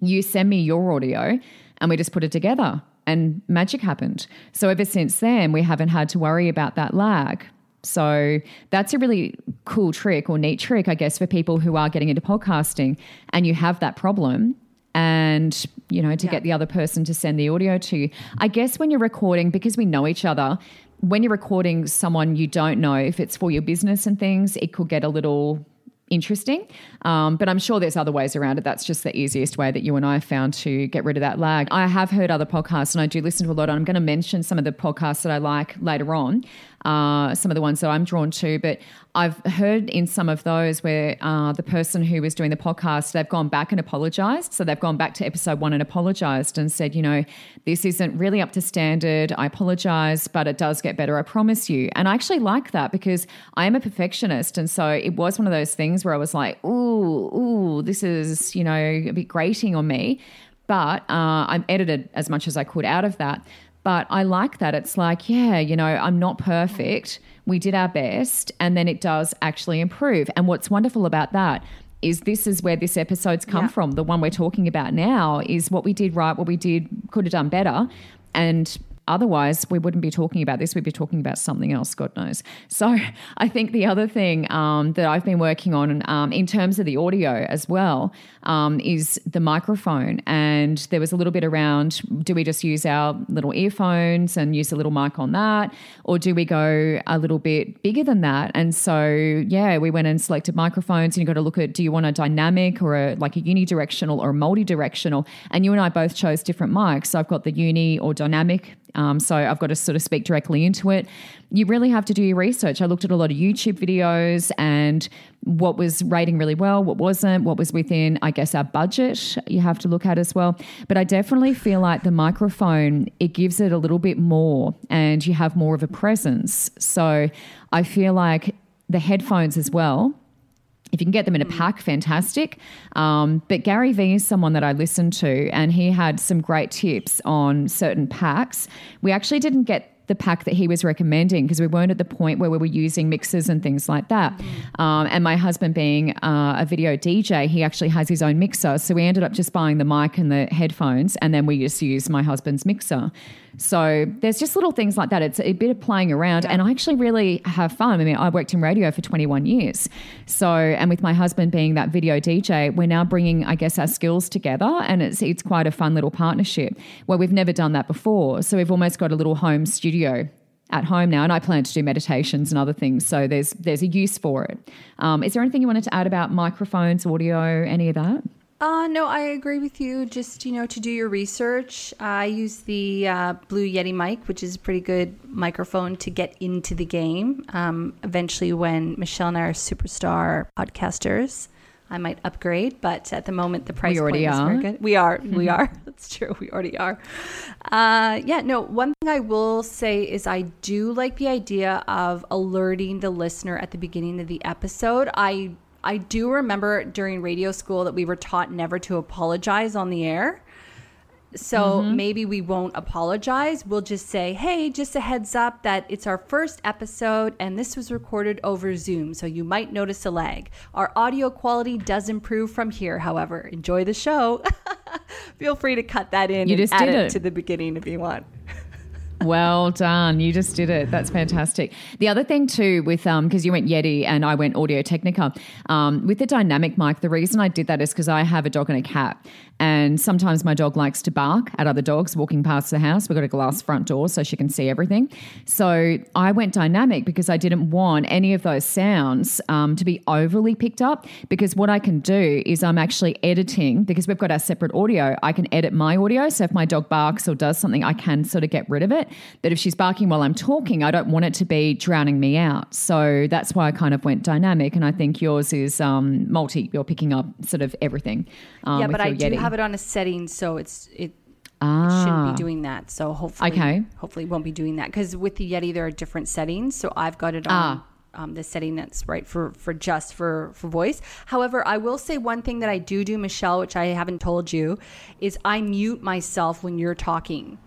You send me your audio, and we just put it together. And magic happened. So ever since then, we haven't had to worry about that lag. So that's a really cool trick or neat trick, I guess, for people who are getting into podcasting and you have that problem and you know to yeah. get the other person to send the audio to you. I guess when you're recording because we know each other, when you're recording someone you don't know if it's for your business and things, it could get a little interesting. Um, but I'm sure there's other ways around it. That's just the easiest way that you and I have found to get rid of that lag. I have heard other podcasts and I do listen to a lot. I'm going to mention some of the podcasts that I like later on uh, some of the ones that I'm drawn to. But I've heard in some of those where uh, the person who was doing the podcast, they've gone back and apologized. So they've gone back to episode one and apologized and said, you know, this isn't really up to standard. I apologize, but it does get better. I promise you. And I actually like that because I am a perfectionist. And so it was one of those things where I was like, ooh, ooh, this is, you know, a bit grating on me. But uh, I'm edited as much as I could out of that. But I like that. It's like, yeah, you know, I'm not perfect. We did our best. And then it does actually improve. And what's wonderful about that is this is where this episode's come yeah. from. The one we're talking about now is what we did right, what we did could have done better. And Otherwise, we wouldn't be talking about this. We'd be talking about something else, God knows. So, [laughs] I think the other thing um, that I've been working on um, in terms of the audio as well um, is the microphone. And there was a little bit around do we just use our little earphones and use a little mic on that? Or do we go a little bit bigger than that? And so, yeah, we went and selected microphones and you got to look at do you want a dynamic or a, like a unidirectional or a multi directional? And you and I both chose different mics. So, I've got the uni or dynamic um, so I've got to sort of speak directly into it. You really have to do your research. I looked at a lot of YouTube videos and what was rating really well, what wasn't, what was within, I guess, our budget you have to look at as well. But I definitely feel like the microphone, it gives it a little bit more and you have more of a presence. So I feel like the headphones as well if you can get them in a mm. pack, fantastic. Um, but Gary Vee is someone that I listened to, and he had some great tips on certain packs. We actually didn't get the pack that he was recommending because we weren't at the point where we were using mixers and things like that. Mm. Um, and my husband, being uh, a video DJ, he actually has his own mixer. So we ended up just buying the mic and the headphones, and then we just used my husband's mixer. So there's just little things like that. It's a bit of playing around, yeah. and I actually really have fun. I mean, I worked in radio for 21 years, so and with my husband being that video DJ, we're now bringing, I guess, our skills together, and it's it's quite a fun little partnership where we've never done that before. So we've almost got a little home studio at home now, and I plan to do meditations and other things. So there's there's a use for it. Um, is there anything you wanted to add about microphones, audio, any of that? Uh, no, I agree with you. Just, you know, to do your research, I use the uh, Blue Yeti mic, which is a pretty good microphone to get into the game. Um, eventually, when Michelle and I are superstar podcasters, I might upgrade, but at the moment, the price we already point are. is very good. We are. We [laughs] are. [laughs] That's true. We already are. Uh, yeah, no, one thing I will say is I do like the idea of alerting the listener at the beginning of the episode. I I do remember during radio school that we were taught never to apologize on the air. So mm-hmm. maybe we won't apologize. We'll just say, hey, just a heads up that it's our first episode and this was recorded over Zoom. So you might notice a lag. Our audio quality does improve from here, however. Enjoy the show. [laughs] Feel free to cut that in you just add it, it to the beginning if you want. Well done. You just did it. That's fantastic. The other thing too with um because you went Yeti and I went Audio Technica, um, with the dynamic mic, the reason I did that is because I have a dog and a cat. And sometimes my dog likes to bark at other dogs walking past the house. We've got a glass front door so she can see everything. So I went dynamic because I didn't want any of those sounds um, to be overly picked up. Because what I can do is I'm actually editing, because we've got our separate audio, I can edit my audio. So if my dog barks or does something, I can sort of get rid of it. But if she's barking while I'm talking, I don't want it to be drowning me out. So that's why I kind of went dynamic. And I think yours is um, multi, you're picking up sort of everything. Um, yeah, but I Yeti. do have it on a setting, so it's it. Ah. It shouldn't be ah. doing that. So hopefully, okay. hopefully, it won't be doing that because with the Yeti there are different settings. So I've got it on. Ah. Um, the setting that's right for for just for for voice. However, I will say one thing that I do do, Michelle, which I haven't told you, is I mute myself when you're talking.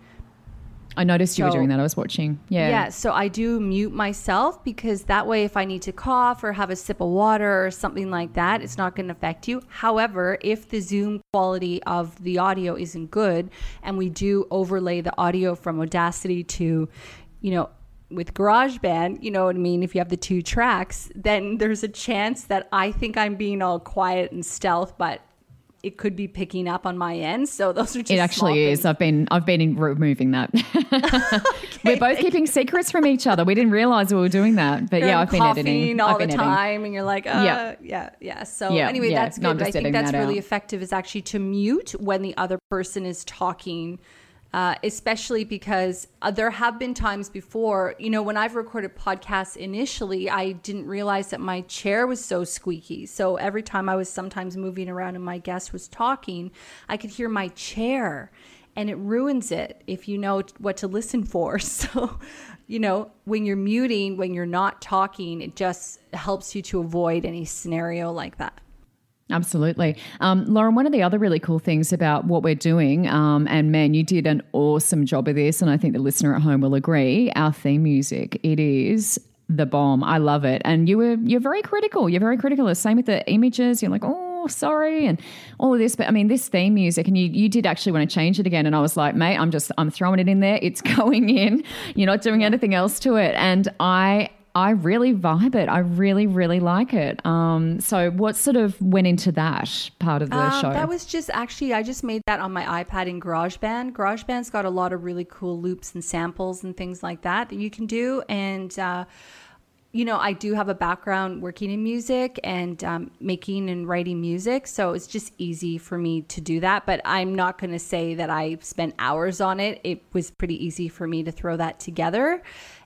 I noticed you so, were doing that. I was watching. Yeah. Yeah. So I do mute myself because that way, if I need to cough or have a sip of water or something like that, it's not going to affect you. However, if the Zoom quality of the audio isn't good and we do overlay the audio from Audacity to, you know, with GarageBand, you know what I mean? If you have the two tracks, then there's a chance that I think I'm being all quiet and stealth, but it could be picking up on my end. So [laughs] those are just it actually is. I've been I've been removing that. [laughs] okay, we're both keeping secrets from each other. We didn't realize we were doing that, but yeah, I've been editing all I've the time, and you're like, uh, yeah, yeah, yeah. So yeah, anyway, yeah. that's good. No, I think that's that really out. effective. Is actually to mute when the other person is talking uh, especially because uh, there have been times before, you know, when I've recorded podcasts initially, I didn't realize that my chair was so squeaky. So every time I was sometimes moving around and my guest was talking, I could hear my chair and it ruins it if you know what to listen for. [laughs] So, you know, when you're muting, when you're not talking, it just helps you to avoid any scenario like that. Absolutely. Um, Lauren, one of the other really cool things about what we're doing, um, and man, you did an awesome job of this, and I think the listener at home will agree, our theme music, it is the bomb. I love it. And you were you're very critical. You're very critical. The same with the images. You're like, oh, sorry, and all of this. But I mean, this theme music, and you you did actually want to change it again. And I was like, mate, I'm just I'm throwing it in there. It's [laughs] going in. You're not doing anything else to it. And I I really vibe it. I really, really like it. Um, so, what sort of went into that part of the um, show? That was just actually, I just made that on my iPad in GarageBand. GarageBand's got a lot of really cool loops and samples and things like that that you can do. And, uh, you know, I do have a background working in music and um, making and writing music. So it's just easy for me to do that. But I'm not going to say that I spent hours on it. It was pretty easy for me to throw that together.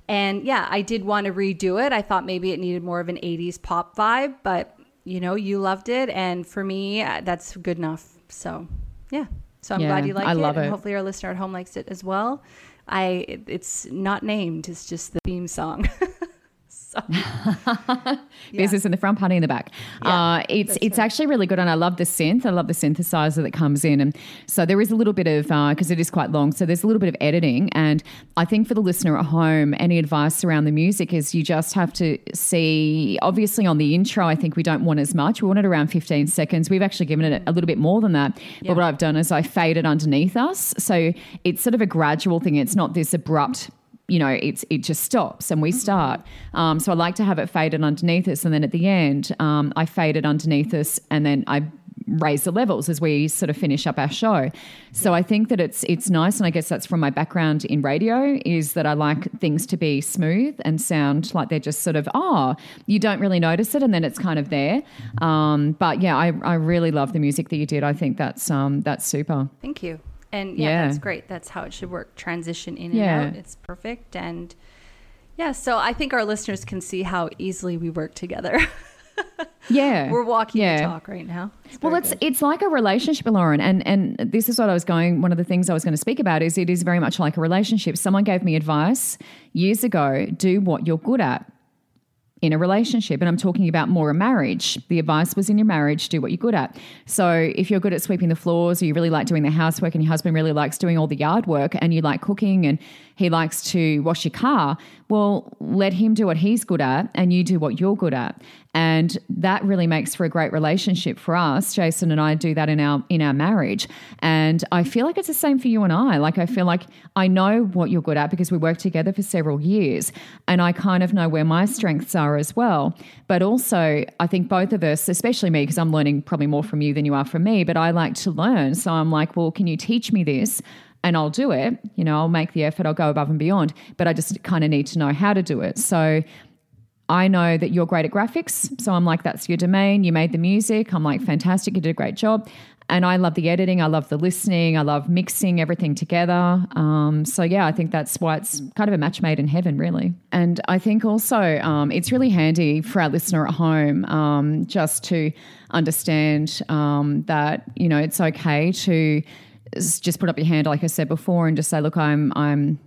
And yeah, I did want to redo it. I thought maybe it needed more of an 80s pop vibe, but you know, you loved it. And for me, uh, that's good enough. So yeah. So I'm yeah, glad you like I it. Love it. hopefully our listener at home likes it as well. I, it's not named. It's just the theme song. [laughs] [laughs] So, business [laughs] in the front, party in the back. Yeah, uh, it's it's right. actually really good, and I love the synth. I love the synthesizer that comes in, and so there is a little bit of because it is quite long, so there's a little bit of editing. And I think for the listener at home, any advice around the music is you just have to see. Obviously, on the intro, I think we don't want as much. We want it around 15 seconds. We've actually given it a little bit more than that. Yeah. But what I've done is I fade it underneath us, so it's sort of a gradual thing. It's not this abrupt you know, it's it just stops and we start. Um, so I like to have it faded underneath us, and then at the end, um, I fade it underneath us, and then I raise the levels as we sort of finish up our show. So I think that it's it's nice, and I guess that's from my background in radio is that I like things to be smooth and sound like they're just sort of oh, you don't really notice it, and then it's kind of there. Um, but yeah, I, I really love the music that you did. I think that's um, that's super. thank you. And yeah, Yeah. that's great. That's how it should work. Transition in Yeah. and out. It's perfect. And yeah, so I think our listeners can see how easily we work together. [laughs] Yeah, We're walking yeah. the talk right now. It's Well, it's good. it's like a relationship, Lauren, and and this is what I was going. One of the things I was going to speak about is it is very much like a relationship. Someone gave me advice years ago: do what you're good at in a relationship, and I'm talking about more a marriage. The advice was in your marriage: do what you're good at. So if you're good at sweeping the floors, or you really like doing the housework, and your husband really likes doing all the yard work, and you like cooking, and he likes to wash your car, well, let him do what he's good at, and you do what you're good at. And that really makes for a great relationship for us. Jason and I do that in our in our marriage. And I feel like it's the same for you and I. Like I feel like I know what you're good at because we worked together for several years and I kind of know where my strengths are as well. But also, I think both of us, especially me because I'm learning probably more from you than you are from me, but I like to learn. So I'm like, well, can you teach me this? And I'll do it. You know, I'll make the effort, I'll go above and beyond, but I just kind of need to know how to do it. So I know that you're great at graphics. So I'm like, that's your domain. You made the music. I'm like, fantastic. You did a great job. And I love the editing. I love the listening. I love mixing everything together. Um, so, yeah, I think that's why it's kind of a match made in heaven, really. And I think also um, it's really handy for our listener at home um, just to understand um, that, you know, it's okay to just put up your hand, like I said before, and just say, look, I'm, I'm,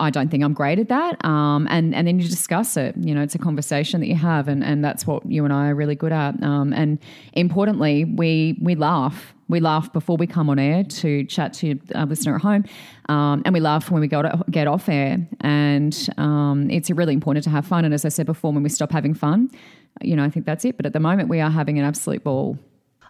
I don't think I'm great at that. Um, and, and then you discuss it. You know, it's a conversation that you have, and, and that's what you and I are really good at. Um, and importantly, we, we laugh. We laugh before we come on air to chat to our listener at home. Um, and we laugh when we go to get off air. And um, it's really important to have fun. And as I said before, when we stop having fun, you know, I think that's it. But at the moment, we are having an absolute ball.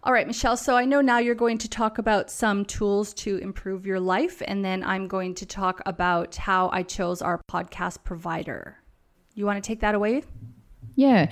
All right, Michelle. So I know now you're going to talk about some tools to improve your life, and then I'm going to talk about how I chose our podcast provider. You want to take that away? Yeah.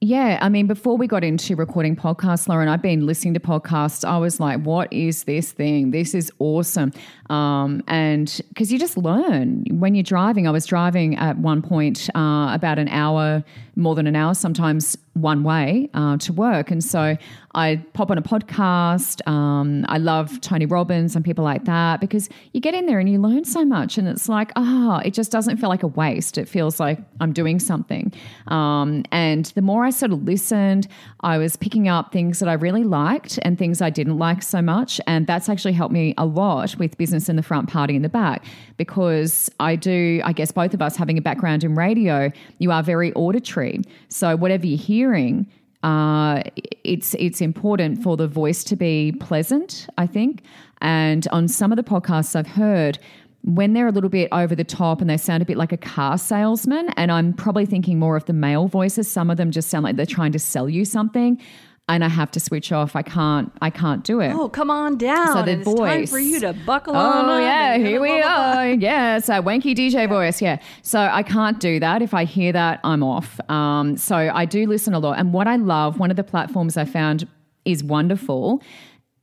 Yeah, I mean, before we got into recording podcasts, Lauren, I've been listening to podcasts. I was like, "What is this thing? This is awesome!" Um, and because you just learn when you're driving. I was driving at one point uh, about an hour, more than an hour, sometimes one way uh, to work, and so I pop on a podcast. Um, I love Tony Robbins and people like that because you get in there and you learn so much, and it's like, ah, it just doesn't feel like a waste. It feels like I'm doing something. Um, and the more I sort of listened, I was picking up things that I really liked and things I didn't like so much, and that's actually helped me a lot with business in the front, party in the back, because I do. I guess both of us having a background in radio, you are very auditory. So whatever you're hearing uh, it's it's important for the voice to be pleasant, I think. And on some of the podcasts I've heard, when they're a little bit over the top and they sound a bit like a car salesman, and I'm probably thinking more of the male voices. Some of them just sound like they're trying to sell you something, and I have to switch off. I can't. I can't do it. Oh, come on down. So the and it's time for you to buckle on. Oh yeah, here we are. Yeah, a wanky DJ voice. Yeah, so I can't do that. If I hear that, I'm off. Um, so I do listen a lot, and what I love, one of the platforms I found is wonderful.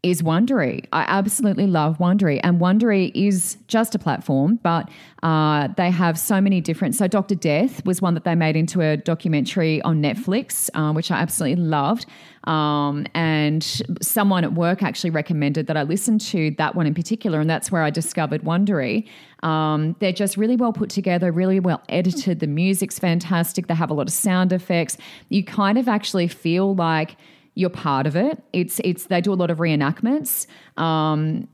Is Wondery. I absolutely love Wondery. And Wondery is just a platform, but uh, they have so many different. So, Dr. Death was one that they made into a documentary on Netflix, uh, which I absolutely loved. Um, and someone at work actually recommended that I listen to that one in particular, and that's where I discovered Wondery. Um, they're just really well put together, really well edited. The music's fantastic. They have a lot of sound effects. You kind of actually feel like you're part of it. It's it's they do a lot of reenactments. Um,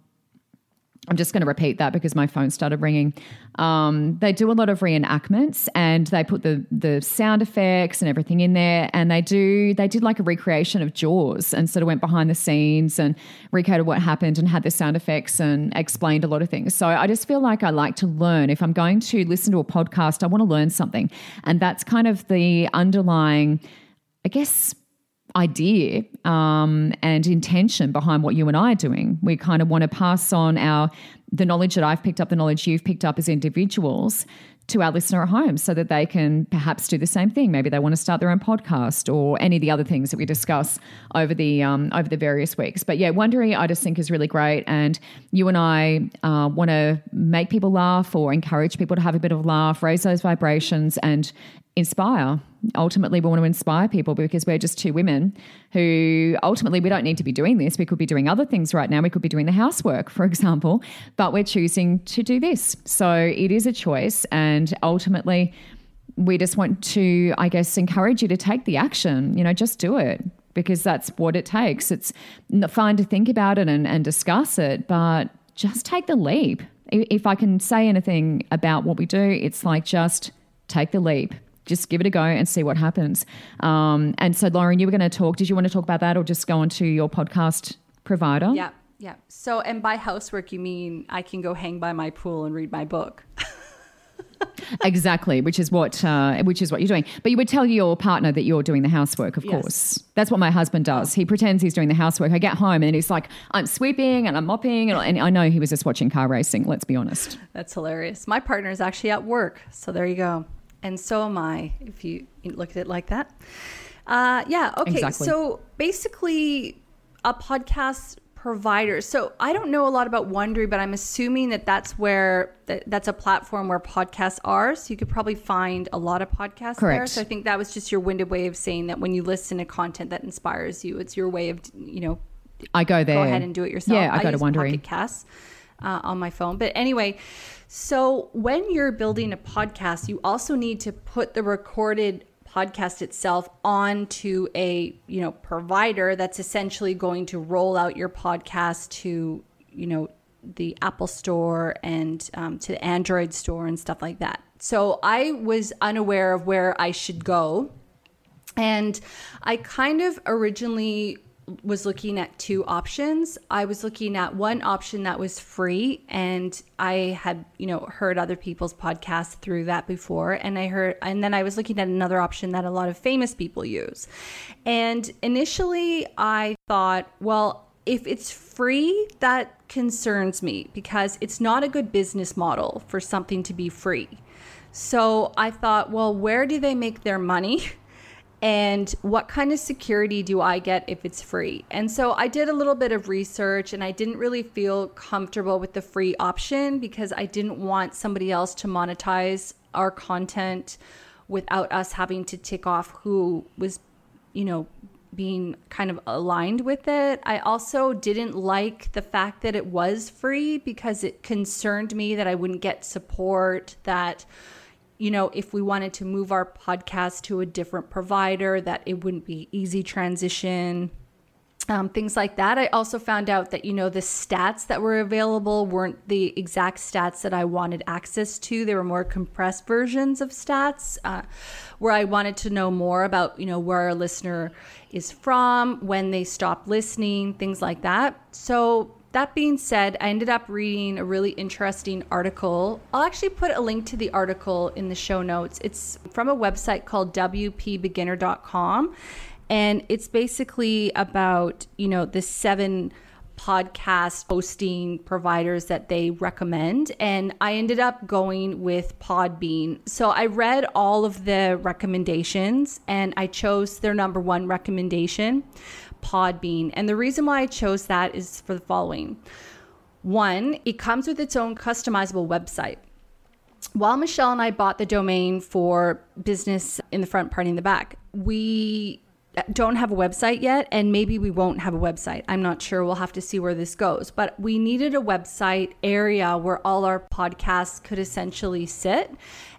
I'm just going to repeat that because my phone started ringing. Um, they do a lot of reenactments and they put the the sound effects and everything in there. And they do they did like a recreation of Jaws and sort of went behind the scenes and recreated what happened and had the sound effects and explained a lot of things. So I just feel like I like to learn. If I'm going to listen to a podcast, I want to learn something, and that's kind of the underlying, I guess idea um, and intention behind what you and I are doing. We kind of want to pass on our the knowledge that I've picked up, the knowledge you've picked up as individuals to our listener at home so that they can perhaps do the same thing. Maybe they want to start their own podcast or any of the other things that we discuss over the um, over the various weeks. But yeah, Wondery I just think is really great, and you and I uh, want to make people laugh or encourage people to have a bit of laugh, raise those vibrations, and inspire. Ultimately, we want to inspire people because we're just two women who ultimately we don't need to be doing this. We could be doing other things right now. We could be doing the housework, for [laughs] example, but we're choosing to do this. So it is a choice. And ultimately, we just want to, I guess, encourage you to take the action. You know, just do it because that's what it takes. It's fine to think about it and, and discuss it, but just take the leap. If I can say anything about what we do, it's like just take the leap just give it a go and see what happens. Um, and so, Lauren, you were going to talk. Did you want to talk about that or just go on to your podcast provider? Yeah. Yeah. So, and by housework, you mean I can go hang by my pool and read my book. [laughs] exactly, which is what uh, which is what you're doing. But you would tell your partner that you're doing the housework, of yes. course. That's what my husband does. He pretends he's doing the housework. I get home and he's like, "I'm sweeping and I'm mopping," and, and I know he was just watching car racing. Let's be honest. That's hilarious. My partner is actually at work, so there you go and so am I, if you look at it like that. Uh, yeah, okay. Exactly. So basically, a podcast provider. So I don't know a lot about Wondery, but I'm assuming that that's where that, that's a platform where podcasts are. So you could probably find a lot of podcasts Correct. there. So I think that was just your winded way of saying that when you listen to content that inspires you, it's your way of you know. I go there. Go ahead and do it yourself. Yeah, I, I go to Wondery. Pocket Casts uh, on my phone, but anyway. So, when you're building a podcast, you also need to put the recorded podcast itself onto a, you know, provider that's essentially going to roll out your podcast to, you know, the Apple Store and um, to the Android Store and stuff like that. So, I was unaware of where I should go. And I kind of originally was looking at two options. I was looking at one option that was free, and I had, you know, heard other people's podcasts through that before. And I heard, and then I was looking at another option that a lot of famous people use. And initially, I thought, well, if it's free, that concerns me because it's not a good business model for something to be free. So I thought, well, where do they make their money? [laughs] and what kind of security do I get if it's free? And so I did a little bit of research and I didn't really feel comfortable with the free option because I didn't want somebody else to monetize our content without us having to tick off who was, you know, being kind of aligned with it. I also didn't like the fact that it was free because it concerned me that I wouldn't get support that you know, if we wanted to move our podcast to a different provider, that it wouldn't be easy transition. Um, things like that. I also found out that, you know, the stats that were available weren't the exact stats that I wanted access to. They were more compressed versions of stats uh, where I wanted to know more about, you know, where a listener is from, when they stopped listening, things like that. So that being said, I ended up reading a really interesting article. I'll actually put a link to the article in the show notes. It's from a website called WPBeginner.com. And it's basically about, you know, the seven podcast hosting providers that they recommend. And I ended up going with Podbean. So I read all of the recommendations and I chose their number one recommendation. Podbean. And the reason why I chose that is for the following one, it comes with its own customizable website. While Michelle and I bought the domain for business in the front, party in the back, we don't have a website yet, and maybe we won't have a website. I'm not sure. We'll have to see where this goes. But we needed a website area where all our podcasts could essentially sit.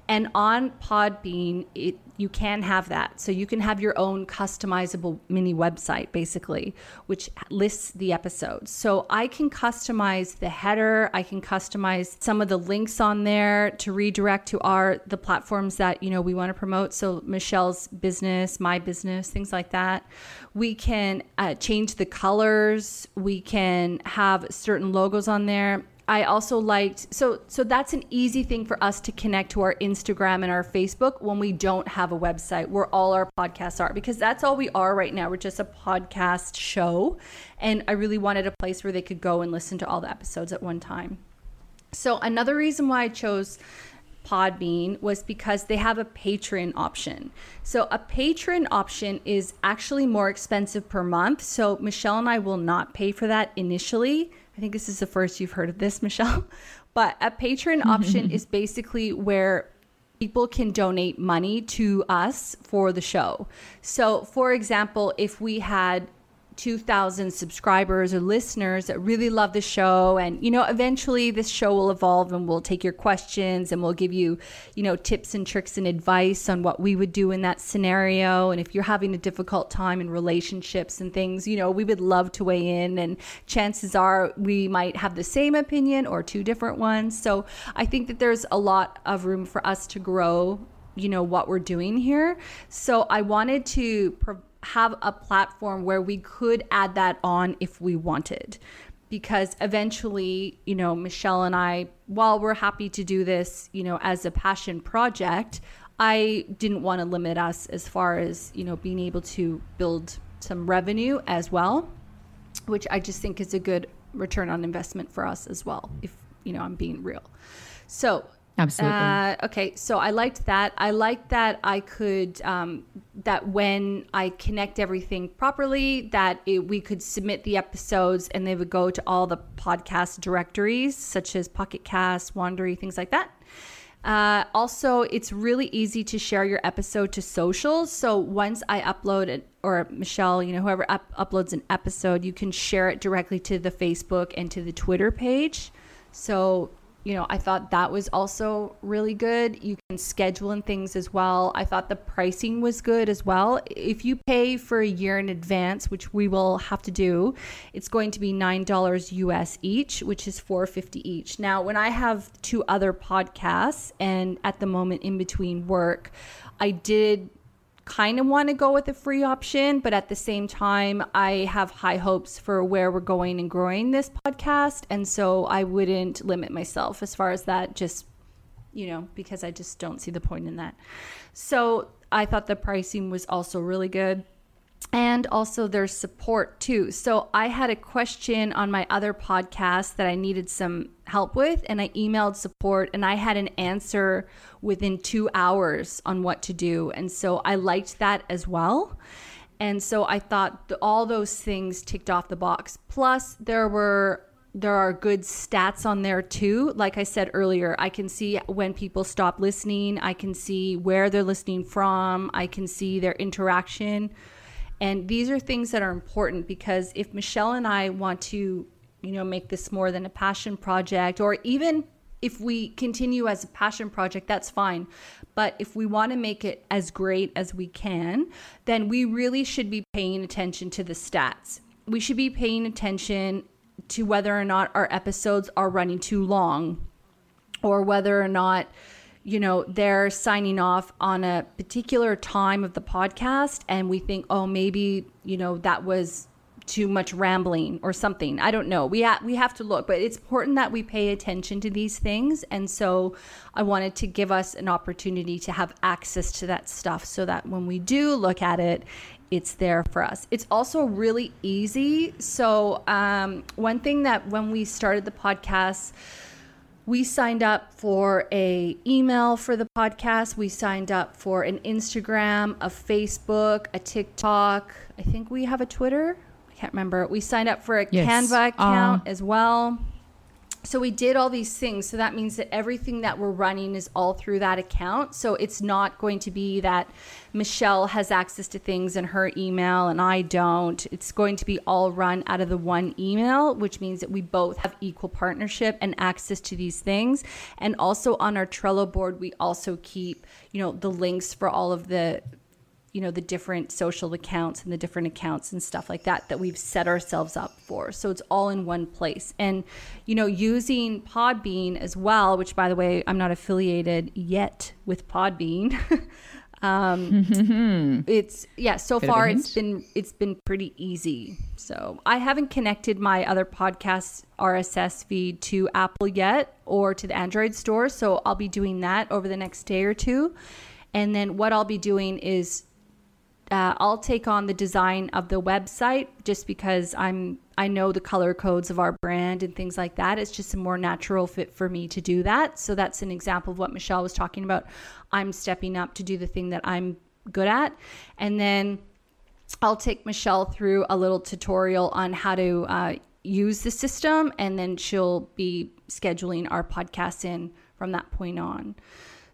And on Podbean, it you can have that. So you can have your own customizable mini website, basically, which lists the episodes. So I can customize the header. I can customize some of the links on there to redirect to our the platforms that you know we want to promote. So Michelle's business, my business, things like that. We can uh, change the colors. We can have certain logos on there. I also liked so so that's an easy thing for us to connect to our Instagram and our Facebook when we don't have a website where all our podcasts are because that's all we are right now. We're just a podcast show and I really wanted a place where they could go and listen to all the episodes at one time. So another reason why I chose Podbean was because they have a patron option. So a patron option is actually more expensive per month. So Michelle and I will not pay for that initially I think this is the first you've heard of this, [laughs] Michelle. But a patron option [laughs] is basically where people can donate money to us for the show. So, for example, if we had 2,000 subscribers or listeners that really love the show. And, you know, eventually this show will evolve and we'll take your questions and we'll give you, you know, tips and tricks and advice on what we would do in that scenario. And if you're having a difficult time in relationships and things, you know, we would love to weigh in. And chances are we might have the same opinion or two different ones. So I think that there's a lot of room for us to grow you know what we're doing here so i wanted to have a platform where we could add that on if we wanted because eventually, you know, Michelle and I, while we're happy to do this, you know, as a passion project, I didn't want to limit us as far as, you know, being able to build some revenue as well, which I just think is a good return on investment for us as well, if, you know, I'm being real. So Absolutely. Uh, okay, so I liked that. I liked that I could um, that when I connect everything properly, that it, we could submit the episodes and they would go to all the podcast directories such as Pocket Cast, Wondery, things like that. Uh, also, it's really easy to share your episode to socials. So once I upload it, or Michelle, you know, whoever up- uploads an episode, you can share it directly to the Facebook and to the Twitter page. So you know, I thought that was also really good. You can schedule and things as well. I thought the pricing was good as well. If you pay for a year in advance, which we will have to do, it's going to be $9 US each, which is 450 each. Now, when I have two other podcasts and at the moment in between work, I did kind of want to go with a free option, but at the same time, I have high hopes for where we're going and growing this podcast. And so I wouldn't limit myself as far as that, just, you know, because I just don't see the point in that. So I thought the pricing was also really good and also their support too. So I had a question on my other podcast that I needed some help with, and I emailed support, and I had an answer within two hours on what to do. And so I liked that as well. And so I thought all those things ticked off the box. Plus, there were there are good stats on there too. Like I said earlier, I can see when people stop listening. I can see where they're listening from. I can see their interaction and these are things that are important because if Michelle and I want to, you know, make this more than a passion project, or even if we continue as a passion project, that's fine. But if we want to make it as great as we can, then we really should be paying attention to the stats. We should be paying attention to whether or not our episodes are running too long or whether or not you know, they're signing off on a particular time of the podcast and we think, oh, maybe, you know, that was too much rambling or something. I don't know. We ha- we have to look, but it's important that we pay attention to these things. And so I wanted to give us an opportunity to have access to that stuff so that when we do look at it, it's there for us. It's also really easy. So um, one thing that when we started the podcast we signed up for a email for the podcast. We signed up for an instagram a facebook a tiktok. I think we have a twitter. I can't remember. We signed up for a yes. canva account uh, as well so we did all these things. So that means that everything that we're running is all through that account. So it's not going to be that michelle has access to things in her email and i don't. It's going to be all run out of the one email which means that we both have equal partnership and access to these things. And also on our trello board we also keep you know the links for all of the you know the different social accounts and the different accounts and stuff like that that we've set ourselves up for. So it's all in one place. And you know using podbean as well which by the way i'm not affiliated yet with podbean. [laughs] Um, [laughs] it's yeah so Bit far it's been it's been pretty easy. So i haven't connected my other podcast rss feed to apple yet or to the android store so i'll be doing that over the next day or two. And then what i'll be doing is uh, I'll take on the design of the website just because I'm I know the color codes of our brand and things like that. It's just a more natural fit for me to do that. So that's an example of what Michelle was talking about. I'm stepping up to do the thing that I'm good at, and then I'll take Michelle through a little tutorial on how to uh, use the system, and then she'll be scheduling our podcasts in from that point on.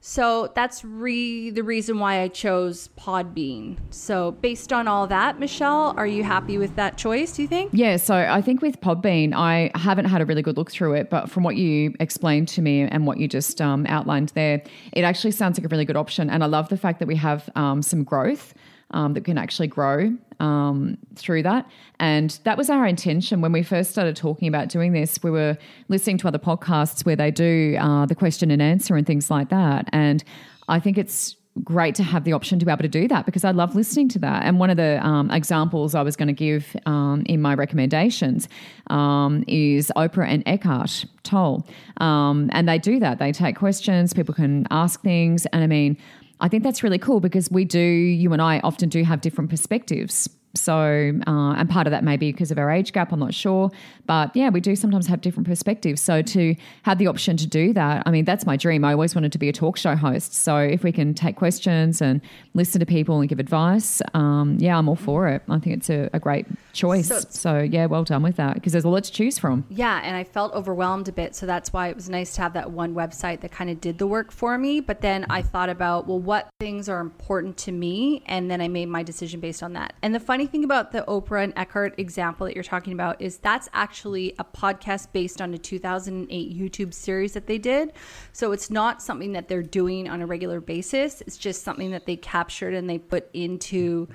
So that's re- the reason why I chose Podbean. So based on all that, Michelle, are you happy with that choice? Do you think? Yeah, so I think with Podbean, I haven't had a really good look through it, but from what you explained to me and what you just um, outlined there, it actually sounds like a really good option. And I love the fact that we have um, some growth um, that can actually grow um, through that. And that was our intention when we first started talking about doing this. We were listening to other podcasts where they do uh, the question and answer and things like that. And I think it's great to have the option to be able to do that because I love listening to that. And one of the um, examples I was going to give um, in my recommendations um, is Oprah and Eckhart Tolle. Um, and they do that. They take questions, people can ask things. And I mean, I think that's really cool because we do, you and I often do have different perspectives. So, uh, and part of that may be because of our age gap, I'm not sure. But yeah, we do sometimes have different perspectives. So, to have the option to do that, I mean, that's my dream. I always wanted to be a talk show host. So, if we can take questions and listen to people and give advice, um, yeah, I'm all for it. I think it's a, a great choice. So- So, yeah, well done with that because there's a lot to choose from. Yeah, and I felt overwhelmed a bit. So that's why it was nice to have that one website that kind of did the work for me. But then I mm-hmm. thought about, well, what things are important to me? And then I made my decision based on that. And the funny thing about the Oprah and Eckhart example that you're talking about is that's actually a podcast based on a 2008 YouTube series that they did. So it's not something that they're doing on a regular basis. It's just something that they captured and they put into mm-hmm.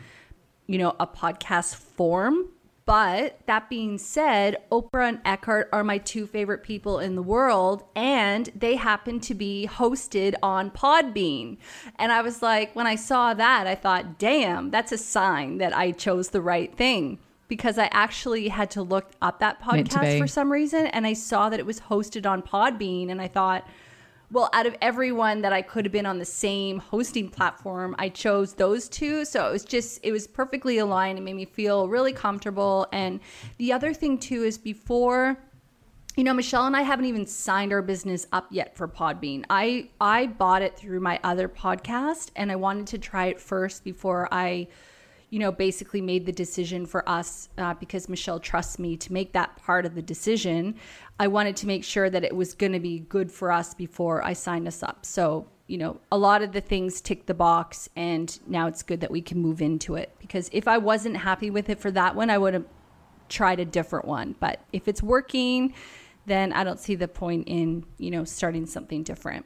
You know, a podcast form. But that being said, Oprah and Eckhart are my two favorite people in the world, and they happen to be hosted on Podbean. And I was like, when I saw that, I thought, damn, that's a sign that I chose the right thing. Because I actually had to look up that podcast for some reason, and I saw that it was hosted on Podbean, and I thought, well, out of everyone that I could have been on the same hosting platform, I chose those two. So it was just, it was perfectly aligned. It made me feel really comfortable. And the other thing, too, is before. You know, Michelle and I haven't even signed our business up yet for Podbean. I I bought it through my other podcast and I wanted to try it first before I you know, basically made the decision for us uh, because Michelle trusts me to make that part of the decision. I wanted to make sure that it was going to be good for us before I signed us up. So, you know, a lot of the things tick the box, and now it's good that we can move into it. Because if I wasn't happy with it for that one, I would have tried a different one. But if it's working, then I don't see the point in, you know, starting something different.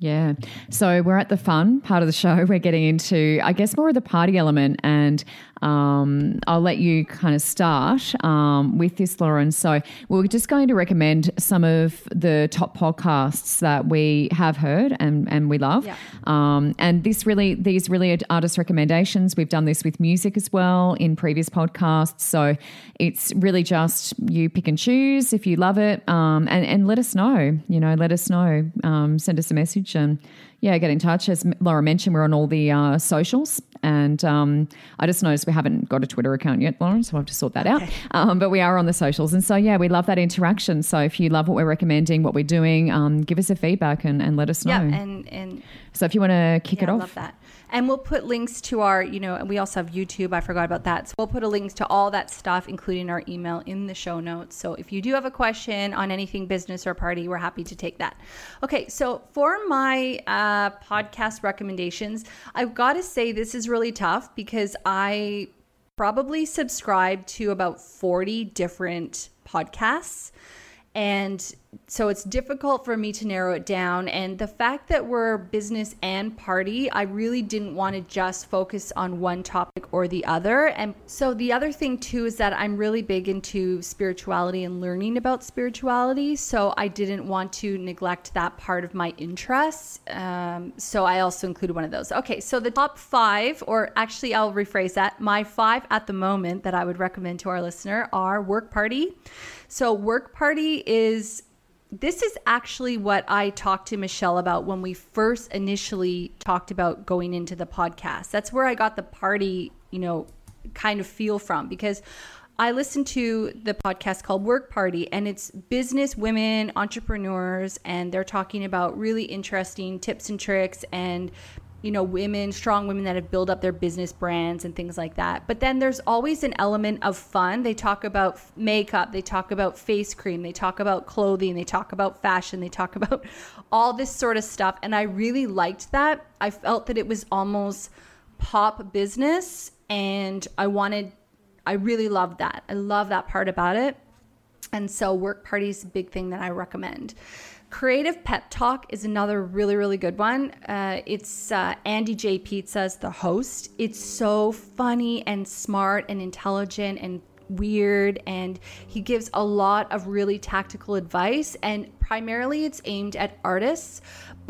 Yeah. So we're at the fun part of the show. [laughs] We're getting into, I guess, more of the party element. And um, I'll let you kind of start um, with this, Lauren. So we're just going to recommend some of the top podcasts that we have heard and, and we love. Yeah. Um, and this really, these really are artist recommendations. We've done this with music as well in previous podcasts. So it's really just you pick and choose if you love it, um, and and let us know. You know, let us know. Um, send us a message and yeah, get in touch. As Laura mentioned, we're on all the uh, socials, and um, I just noticed we haven't got a Twitter account yet, Lauren. So I have to sort that out. Um, but we are on the socials, and so yeah, we love that interaction. So if you love what we're recommending, what we're doing, um, give us a feedback and, and let us know. Yeah, and and So if you want to kick yeah, it I off, love that. And we'll put links to our, you know, and we also have YouTube. I forgot about that. So we'll put a links to all that stuff, including our email in the show notes. So if you do have a question on anything business or party, we're happy to take that. Okay, so for my uh, podcast recommendations, I've got to say this is really tough because I probably subscribe to about 40 different podcasts. And so it's difficult for me to narrow it down. And the fact that we're business and party, I really didn't want to just focus on one topic or the other. And so the other thing too is that I'm really big into spirituality and learning about spirituality. So I didn't want to neglect that part of my interests. Um, so I also included one of those. Okay, so the top five, or actually I'll rephrase that, my five at the moment that I would recommend to our listener are Work Party. So, Work Party is this is actually what I talked to Michelle about when we first initially talked about going into the podcast. That's where I got the party, you know, kind of feel from because I listened to the podcast called Work Party, and it's business women, entrepreneurs, and they're talking about really interesting tips and tricks and you know, women, strong women that have built up their business brands and things like that. But then there's always an element of fun. They talk about makeup, they talk about face cream, they talk about clothing, they talk about fashion, they talk [laughs] about all this sort of stuff. And I really liked that. I felt that it was almost pop business and I wanted I really loved that. I love that part about it. And so work parties, big thing that I recommend. Creative Pep Talk is another really, really good one. Uh, it's uh, Andy J. Pizza's the host. It's so funny and smart and intelligent and weird and he gives a lot of really tactical advice and primarily it's aimed at artists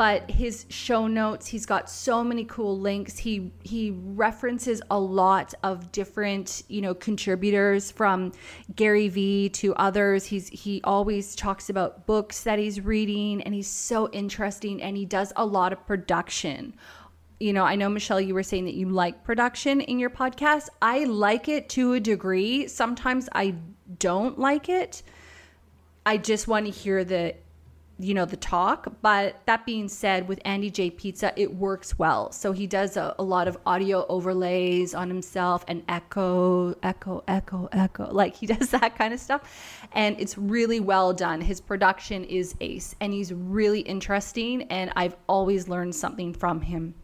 but his show notes he's got so many cool links. He he references a lot of different you know contributors from Gary Vee to others. He's he always talks about books that he's reading and he's so interesting and he does a lot of production you know, I know Michelle, you were saying that you like production in your podcast. I like it to a degree. Sometimes I don't like it. I just want to hear the, you know, the talk. But that being said, with Andy J Pizza, it works well. So he does a, a lot of audio overlays on himself and echo, echo, echo, echo. [laughs] Like he does [laughs] that kind of stuff. And it's really well done. His production is ace and he's really interesting. And I've always learned something from him.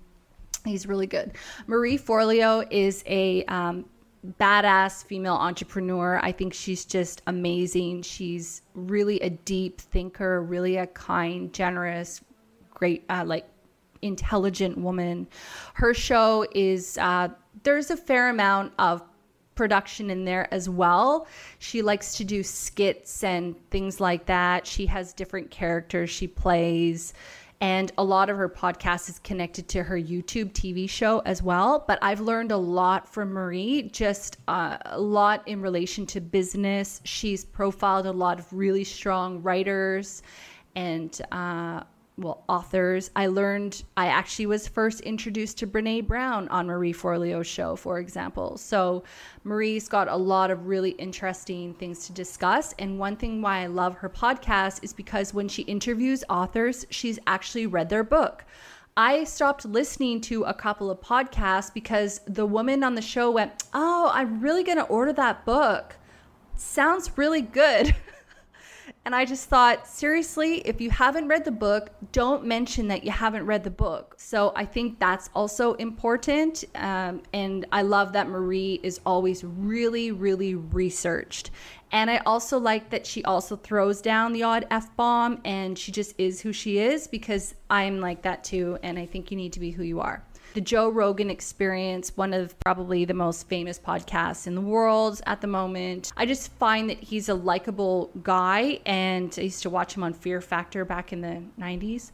He's really good. Marie Forleo is a um, badass female entrepreneur. I think she's just amazing. She's really a deep thinker, really a kind, generous, great, uh, like intelligent woman. Her show is, uh, there's a fair amount of production in there as well. She likes to do skits and things like that. She has different characters she plays and a lot of her podcast is connected to her YouTube TV show as well. But I've learned a lot from Marie, just uh, a lot in relation to business. She's profiled a lot of really strong writers and uh, well authors i learned i actually was first introduced to brene brown on marie forleo's show for example so marie's got a lot of really interesting things to discuss and one thing why i love her podcast is because when she interviews authors she's actually read their book I stopped listening to a couple of podcasts because the woman on the show went, Oh, I'm really going to order that book. Sounds really good. [laughs] And I just thought, seriously, if you haven't read the book, don't mention that you haven't read the book. So I think that's also important. Um, and I love that Marie is always really, really researched. And I also like that she also throws down the odd F bomb and she just is who she is because I'm like that too. And I think you need to be who you are the Joe Rogan Experience, one of probably the most famous podcasts in the world at the moment. I just find that he's a likable guy, and I used to watch him on Fear Factor back in the 90s.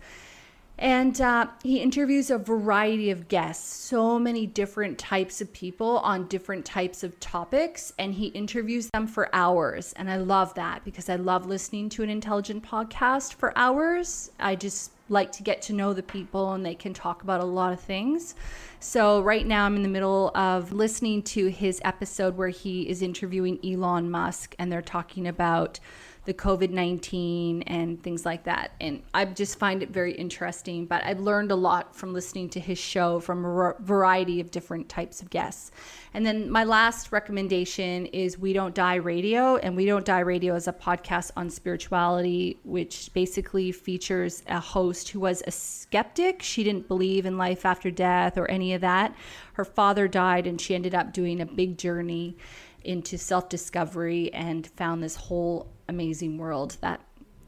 And uh, he interviews a variety of guests, so many different types of people on different types of topics. And he interviews them for hours. And I love that because I love listening to an intelligent podcast for hours. I just like to get to know the people and they can talk about a lot of things. So, right now, I'm in the middle of listening to his episode where he is interviewing Elon Musk and they're talking about the COVID 19 and things like that. And I just find it very interesting. But I've learned a lot from listening to his show from a variety of different types of guests. And then my last recommendation is We Don't Die Radio. And We Don't Die Radio is a podcast on spirituality, which basically features a host who was a skeptic. She didn't believe in life after death or any of that. Her father died, and she ended up doing a big journey into self discovery and found this whole amazing world that,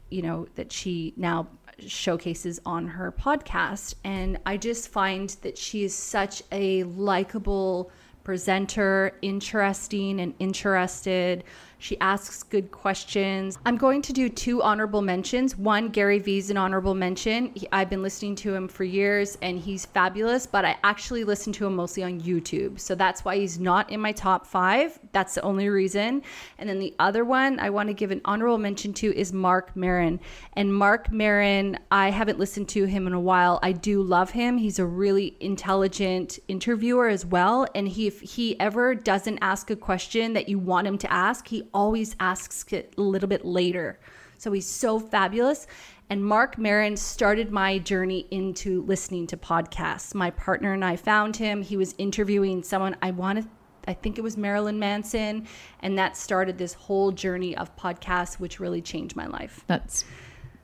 you know, that she now showcases on her podcast. And I just find that she is such a likable presenter, interesting and interested. She asks good questions. I'm going to do two honorable mentions. One, Gary Vee's an honorable mention. He, I've been listening to him for years and he's fabulous, but I actually listen to him mostly on YouTube. So that's why he's not in my top five. That's the only reason. And then the other one I want to give an honorable mention to is Marc Maron. And Marc Maron, I haven't listened to him in a while. I do love him. He's a really intelligent interviewer as well. And he, if he ever doesn't ask a question that you want him to ask, he always asks it a little bit later. So he's so fabulous. And Marc Maron started my journey into listening to podcasts. My partner and I found him. He was interviewing someone I wanted, I think it was Marilyn Manson. And that started this whole journey of podcasts, which really changed my life. That's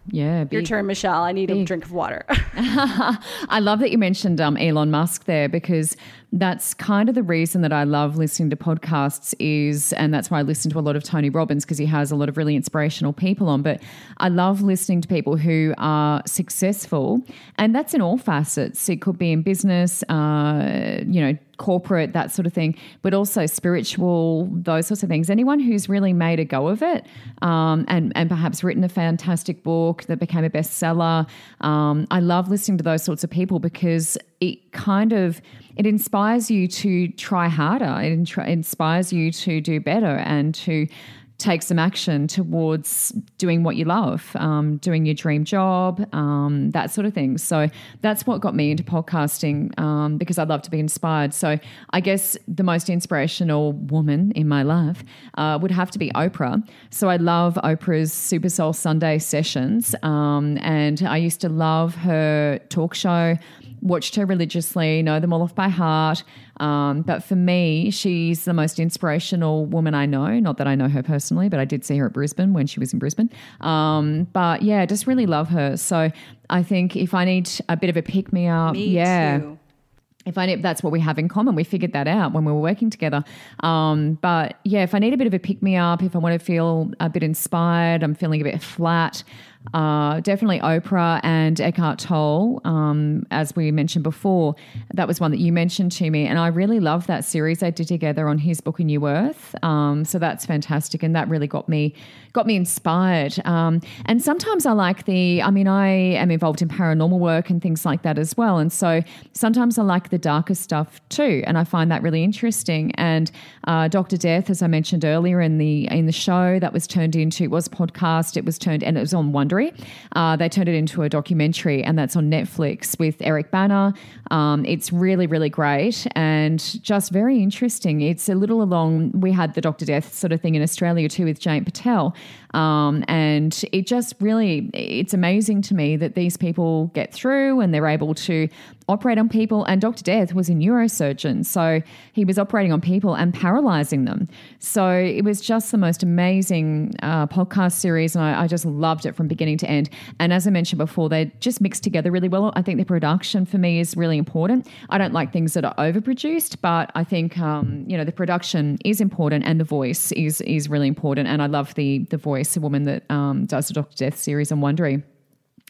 yeah, big. your turn, Michelle. I need big. a drink of water. [laughs] [laughs] I love that you mentioned um, Elon Musk there because that's kind of the reason that I love listening to podcasts is, and that's why I listen to a lot of Tony Robbins because he has a lot of really inspirational people on. But I love listening to people who are successful, and that's in all facets. It could be in business, uh, you know, corporate, that sort of thing, but also spiritual, those sorts of things. Anyone who's really made a go of it um, and, and perhaps written a fantastic book that became a bestseller. Um, I love listening to those sorts of people because it kind of it inspires you to try harder. It inspires you to do better and to take some action towards doing what you love, um, doing your dream job, um, that sort of thing. So that's what got me into podcasting um, because I love to be inspired. So I guess the most inspirational woman in my life uh, would have to be Oprah. So I love Oprah's Super Soul Sunday sessions, um, and I used to love her talk show watched her religiously, know them all off by heart. Um, but for me, she's the most inspirational woman I know. Not that I know her personally, but I did see her at Brisbane when she was in Brisbane. Um, but yeah, just really love her. So I think if I need a bit of a pick me up, yeah. Too if I need, that's what we have in common. We figured that out when we were working together. Um, but yeah, if I need a bit of a pick me up, if I want to feel a bit inspired, I'm feeling a bit flat, uh, definitely Oprah and Eckhart Tolle, um, as we mentioned before. That was one that you mentioned to me, and I really love that series they did together on his book A New Earth. Um, so that's fantastic, and that really got me got me inspired. Um, and sometimes I like the. I mean, I am involved in paranormal work and things like that as well, and so sometimes I like the darker stuff too, and I find that really interesting. And uh, Doctor Death, as I mentioned earlier in the in the show, that was turned into it was podcast. It was turned and it was on Wondery. Uh, they turned it into a documentary, and that's on Netflix with Eric Bana. Um, it's really, really great and just very interesting. It's a little along. We had the Doctor Death sort of thing in Australia too with Jayant Patel, um, and it just really it's amazing to me that these people get through and they're able to operate on people. And Dr. Death was a neurosurgeon. So he was operating on people and paralyzing them. So it was just the most amazing uh, podcast series. And I, I, just loved it from beginning to end. And as I mentioned before, they just mixed together really well. I think the production for me is really important. I don't like things that are overproduced, but I think, um, you know, the production is important and the voice is, is really important. And I love the, the voice, the woman that um, does the Dr. Death series on Wondery.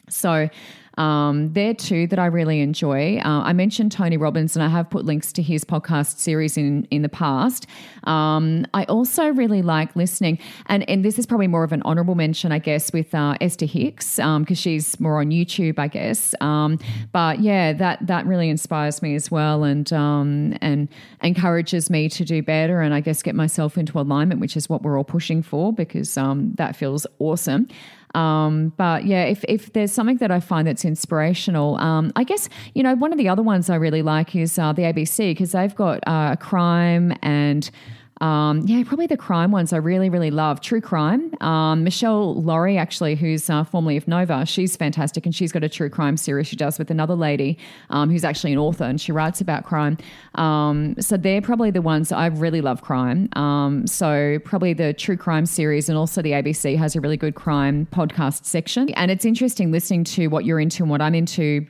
So um, there too that I really enjoy. Uh, I mentioned Tony Robbins, and I have put links to his podcast series in in the past. Um, I also really like listening, and and this is probably more of an honourable mention, I guess, with uh, Esther Hicks because um, she's more on YouTube, I guess. Um, but yeah, that that really inspires me as well, and um, and encourages me to do better, and I guess get myself into alignment, which is what we're all pushing for because um, that feels awesome. Um, but yeah, if, if there's something that I find that's inspirational, um, I guess, you know, one of the other ones I really like is uh, the ABC because they've got uh, crime and Um, yeah, probably the crime ones I really, really love. True crime. Um, Meshel Laurie, actually, who's uh, formerly of Nova, she's fantastic and she's got a true crime series she does with another lady um, who's actually an author and she writes about crime. Um, so they're probably the ones I really love crime. Um, so probably the true crime series and also the ABC has a really good crime podcast section. And it's interesting listening to what you're into and what I'm into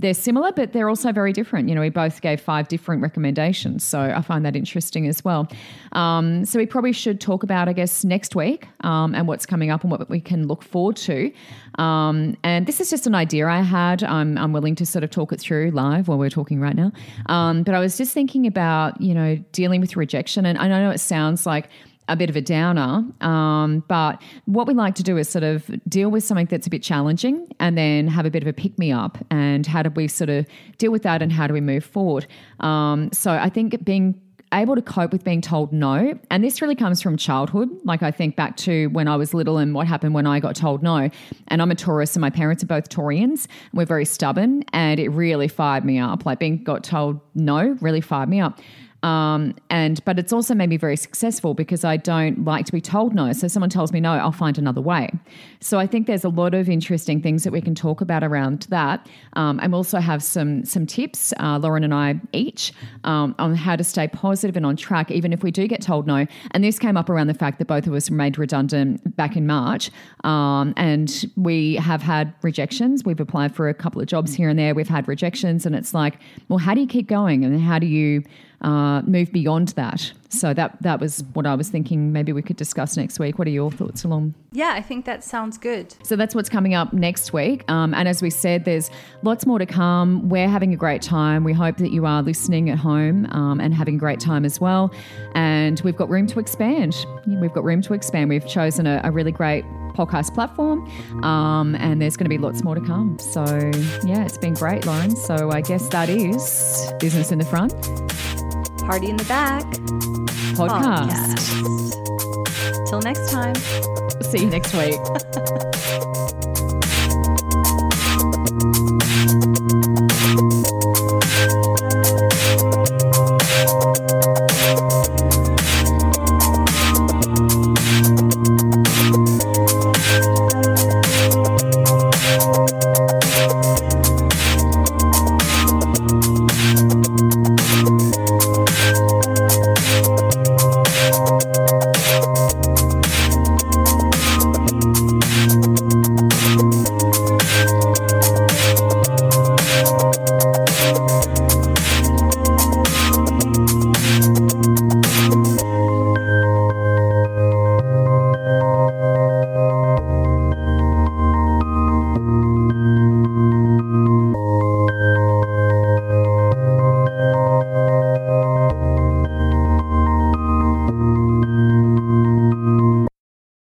they're similar, but they're also very different. You know, we both gave five different recommendations. So I find that interesting as well. Um, so we probably should talk about, I guess, next week um, and what's coming up and what we can look forward to. Um, and this is just an idea I had. I'm, I'm willing to sort of talk it through live while we're talking right now. Um, but I was just thinking about, you know, dealing with rejection. And I know it sounds like, a bit of a downer. Um, but what we like to do is sort of deal with something that's a bit challenging and then have a bit of a pick me up. And how do we sort of deal with that and how do we move forward? Um, so I think being able to cope with being told no. And this really comes from childhood. Like I think back to when I was little and what happened when I got told no. And I'm a Taurus and my parents are both Taurians. We're very stubborn and it really fired me up. Like being got told no really fired me up. Um, and but it's also made me very successful because I don't like to be told no. So someone tells me no, I'll find another way. So I think there's a lot of interesting things that we can talk about around that. Um, and we also have some some tips, uh, Lauren and I each, um, on how to stay positive and on track, even if we do get told no. And this came up around the fact that both of us were made redundant back in March, um, and we have had rejections. We've applied for a couple of jobs here and there. We've had rejections, and it's like, well, how do you keep going, and how do you uh, move beyond that. So that that was what I was thinking. Maybe we could discuss next week. What are your thoughts along? Yeah, I think that sounds good. So that's what's coming up next week. Um, and as we said, there's lots more to come. We're having a great time. We hope that you are listening at home um, and having a great time as well. And we've got room to expand. We've got room to expand. We've chosen a, a really great podcast platform. Um, and there's going to be lots more to come. So, yeah, it's been great, Lauren. So, I guess that is business in the front. Party in the Back podcast. podcast. Till next time. See you next week. [laughs]